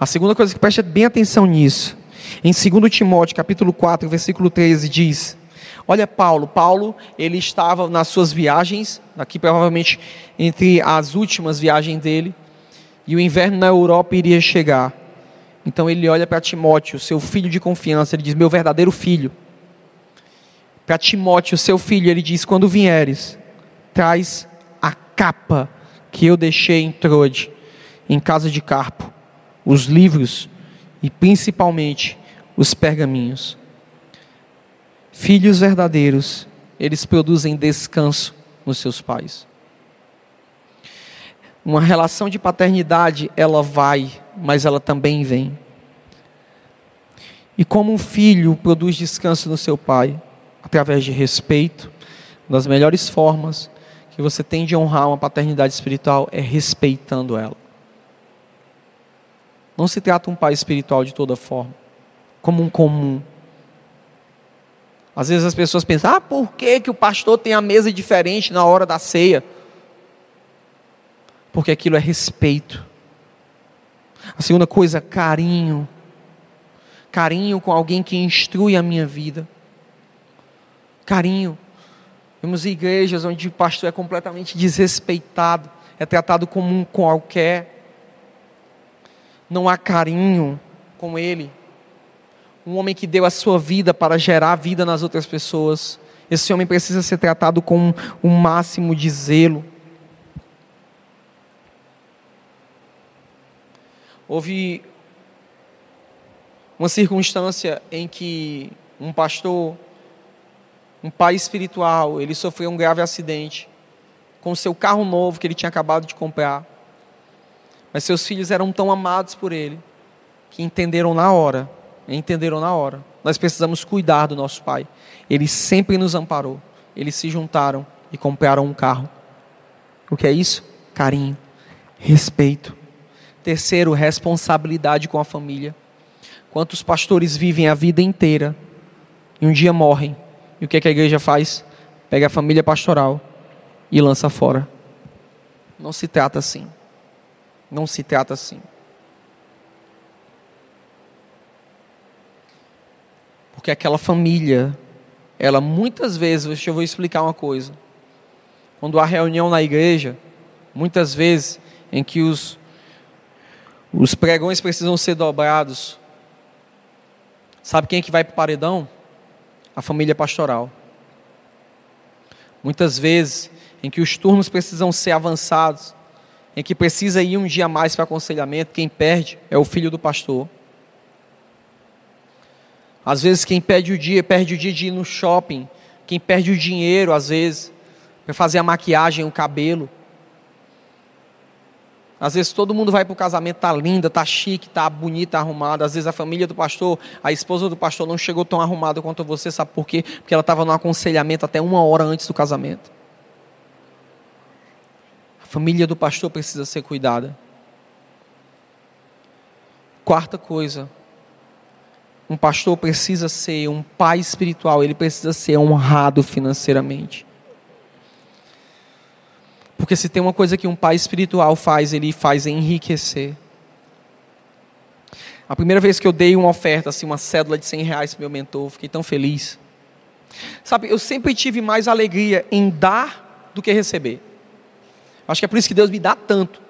A segunda coisa que preste bem atenção nisso em 2 Timóteo, capítulo 4, versículo 13, diz: Olha Paulo, Paulo, ele estava nas suas viagens, aqui provavelmente entre as últimas viagens dele, e o inverno na Europa iria chegar. Então ele olha para Timóteo, seu filho de confiança, ele diz: Meu verdadeiro filho. Para Timóteo, seu filho, ele diz: Quando vieres, traz a capa que eu deixei em Trode, em casa de Carpo, os livros e principalmente os pergaminhos. Filhos verdadeiros, eles produzem descanso nos seus pais. Uma relação de paternidade, ela vai, mas ela também vem. E como um filho produz descanso no seu pai? Através de respeito, das melhores formas que você tem de honrar uma paternidade espiritual é respeitando ela. Não se trata um pai espiritual de toda forma, como um comum. Às vezes as pessoas pensam: ah, por que, que o pastor tem a mesa diferente na hora da ceia? Porque aquilo é respeito. A segunda coisa, carinho. Carinho com alguém que instrui a minha vida. Carinho. Temos igrejas onde o pastor é completamente desrespeitado, é tratado como um qualquer não há carinho com ele. Um homem que deu a sua vida para gerar vida nas outras pessoas. Esse homem precisa ser tratado com o um máximo de zelo. Houve uma circunstância em que um pastor, um pai espiritual, ele sofreu um grave acidente com seu carro novo que ele tinha acabado de comprar. Mas seus filhos eram tão amados por ele que entenderam na hora, entenderam na hora. Nós precisamos cuidar do nosso pai. Ele sempre nos amparou. Eles se juntaram e compraram um carro. O que é isso? Carinho, respeito. Terceiro, responsabilidade com a família. Quantos pastores vivem a vida inteira e um dia morrem? E o que, é que a igreja faz? Pega a família pastoral e lança fora. Não se trata assim. Não se trata assim. Porque aquela família, ela muitas vezes, deixa eu vou explicar uma coisa. Quando há reunião na igreja, muitas vezes em que os, os pregões precisam ser dobrados, sabe quem é que vai para o paredão? A família pastoral. Muitas vezes em que os turnos precisam ser avançados, em que precisa ir um dia mais para aconselhamento, quem perde é o filho do pastor. Às vezes quem perde o dia, perde o dia de ir no shopping, quem perde o dinheiro, às vezes, para fazer a maquiagem, o cabelo. Às vezes todo mundo vai para o casamento, tá linda, tá chique, tá bonita, arrumada. Às vezes a família do pastor, a esposa do pastor não chegou tão arrumada quanto você, sabe por quê? Porque ela estava no aconselhamento até uma hora antes do casamento. A família do pastor precisa ser cuidada. Quarta coisa, um pastor precisa ser um pai espiritual, ele precisa ser honrado financeiramente. Porque se tem uma coisa que um pai espiritual faz, ele faz enriquecer. A primeira vez que eu dei uma oferta, assim, uma cédula de 100 reais para meu mentor, fiquei tão feliz. Sabe, eu sempre tive mais alegria em dar do que receber. Acho que é por isso que Deus me dá tanto.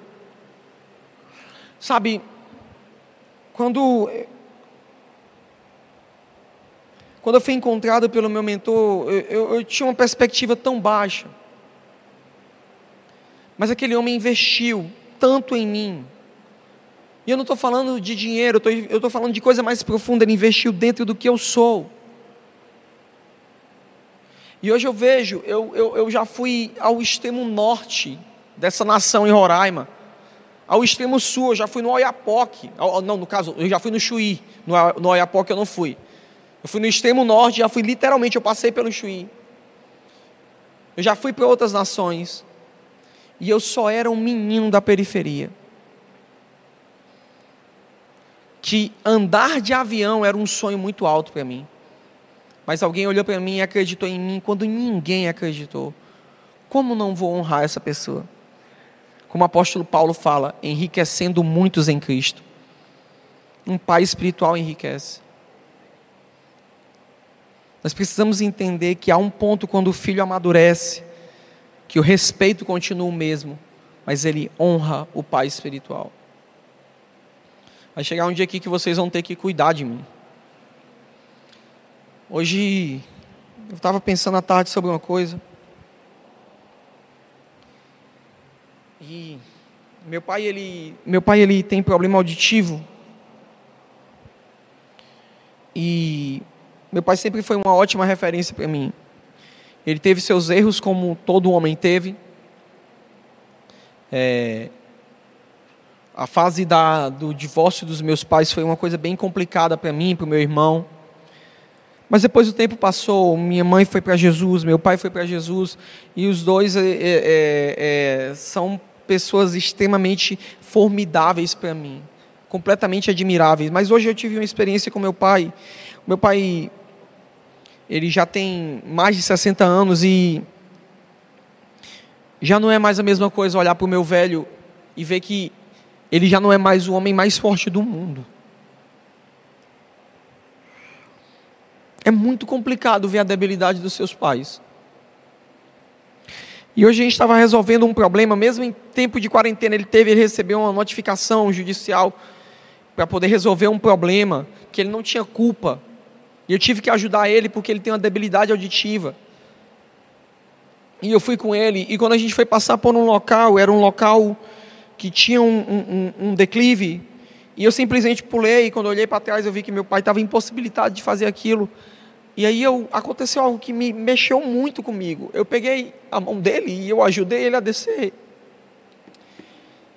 Sabe, quando quando eu fui encontrado pelo meu mentor, eu, eu, eu tinha uma perspectiva tão baixa. Mas aquele homem investiu tanto em mim. E eu não estou falando de dinheiro, eu estou falando de coisa mais profunda. Ele investiu dentro do que eu sou. E hoje eu vejo, eu, eu, eu já fui ao extremo norte dessa nação em Roraima, ao extremo sul, eu já fui no Oiapoque, não, no caso, eu já fui no Chuí, no, no Oiapoque eu não fui. Eu fui no extremo norte, já fui literalmente, eu passei pelo Chuí. Eu já fui para outras nações. E eu só era um menino da periferia. Que andar de avião era um sonho muito alto para mim. Mas alguém olhou para mim e acreditou em mim quando ninguém acreditou. Como não vou honrar essa pessoa? Como o apóstolo Paulo fala, enriquecendo muitos em Cristo. Um pai espiritual enriquece. Nós precisamos entender que há um ponto quando o filho amadurece, que o respeito continua o mesmo, mas ele honra o pai espiritual. Vai chegar um dia aqui que vocês vão ter que cuidar de mim. Hoje eu estava pensando à tarde sobre uma coisa. E meu pai ele, meu pai ele tem problema auditivo. E meu pai sempre foi uma ótima referência para mim. Ele teve seus erros, como todo homem teve. É, a fase da, do divórcio dos meus pais foi uma coisa bem complicada para mim, para o meu irmão. Mas depois o tempo passou, minha mãe foi para Jesus, meu pai foi para Jesus, e os dois é, é, é, é são pessoas extremamente formidáveis para mim, completamente admiráveis. Mas hoje eu tive uma experiência com meu pai, meu pai, ele já tem mais de 60 anos e já não é mais a mesma coisa olhar para o meu velho e ver que ele já não é mais o homem mais forte do mundo. É muito complicado ver a debilidade dos seus pais. E hoje a gente estava resolvendo um problema, mesmo em tempo de quarentena, ele teve, ele recebeu uma notificação judicial para poder resolver um problema que ele não tinha culpa E eu tive que ajudar ele porque ele tem uma debilidade auditiva. E eu fui com ele, e quando a gente foi passar por um local, era um local que tinha um, um, um declive, e eu simplesmente pulei, e quando eu olhei para trás eu vi que meu pai estava impossibilitado de fazer aquilo. E aí eu, aconteceu algo que me mexeu muito comigo. Eu peguei a mão dele e eu ajudei ele a descer.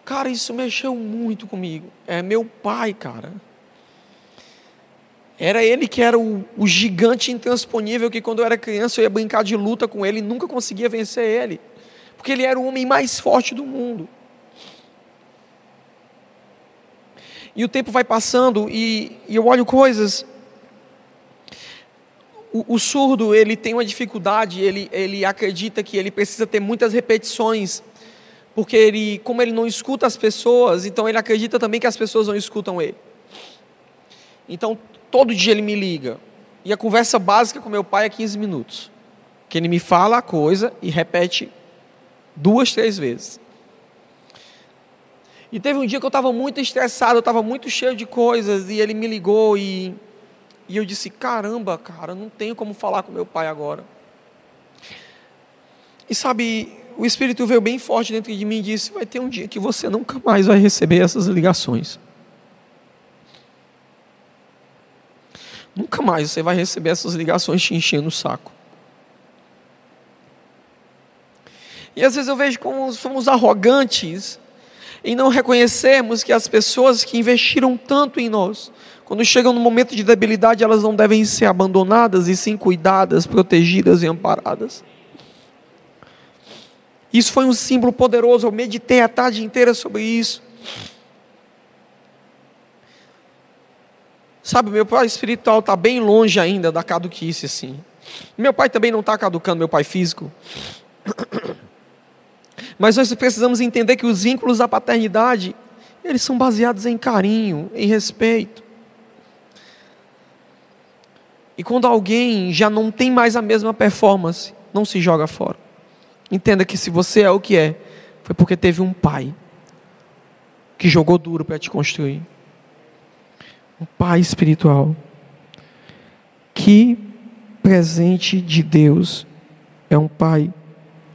Cara, isso mexeu muito comigo. É meu pai, cara. Era ele que era o, o, gigante intransponível que quando eu era criança eu ia brincar de luta com ele e nunca conseguia vencer ele. Porque ele era o homem mais forte do mundo. E o tempo vai passando e, e eu olho coisas. O, o, surdo ele tem uma dificuldade, ele, ele acredita que ele precisa ter muitas repetições, porque ele, como ele não escuta as pessoas, então ele acredita também que as pessoas não escutam ele. Então Todo dia ele me liga. E a conversa básica com meu pai é 15 minutos. Que ele me fala a coisa e repete duas, três vezes. E teve um dia que eu estava muito estressado, eu estava muito cheio de coisas, e ele me ligou e, e eu disse: caramba, cara, não tenho como falar com meu pai agora. E sabe, o Espírito veio bem forte dentro de mim e disse: vai ter um dia que você nunca mais vai receber essas ligações. Nunca mais você vai receber essas ligações te enchendo o saco. E às vezes eu vejo como somos arrogantes em não reconhecermos que as pessoas que investiram tanto em nós, quando chegam no momento de debilidade, elas não devem ser abandonadas e sim cuidadas, protegidas e amparadas. Isso foi um símbolo poderoso, eu meditei a tarde inteira sobre isso. Sabe, meu pai espiritual está bem longe ainda da caduquice, assim. Meu pai também não está caducando, meu pai físico. Mas nós precisamos entender que os vínculos da paternidade, eles são baseados em carinho, em respeito. E quando alguém já não tem mais a mesma performance, não se joga fora. Entenda que se você é o que é, foi porque teve um pai que jogou duro para te construir um pai espiritual. Que presente de Deus é um pai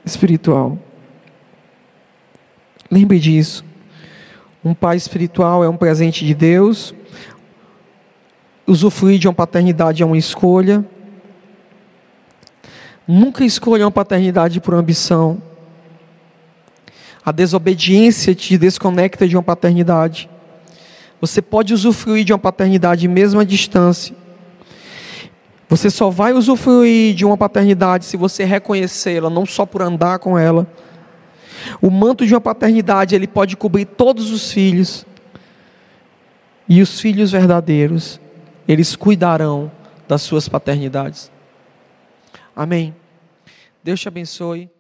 espiritual. Lembre disso. Um pai espiritual é um presente de Deus. Usufruir de uma paternidade é uma escolha. Nunca escolha uma paternidade por ambição. A desobediência te desconecta de uma paternidade. Você pode usufruir de uma paternidade mesmo à distância. Você só vai usufruir de uma paternidade se você reconhecê-la, não só por andar com ela. O manto de uma paternidade, ele pode cobrir todos os filhos. E os filhos verdadeiros, eles cuidarão das suas paternidades. Amém. Deus te abençoe.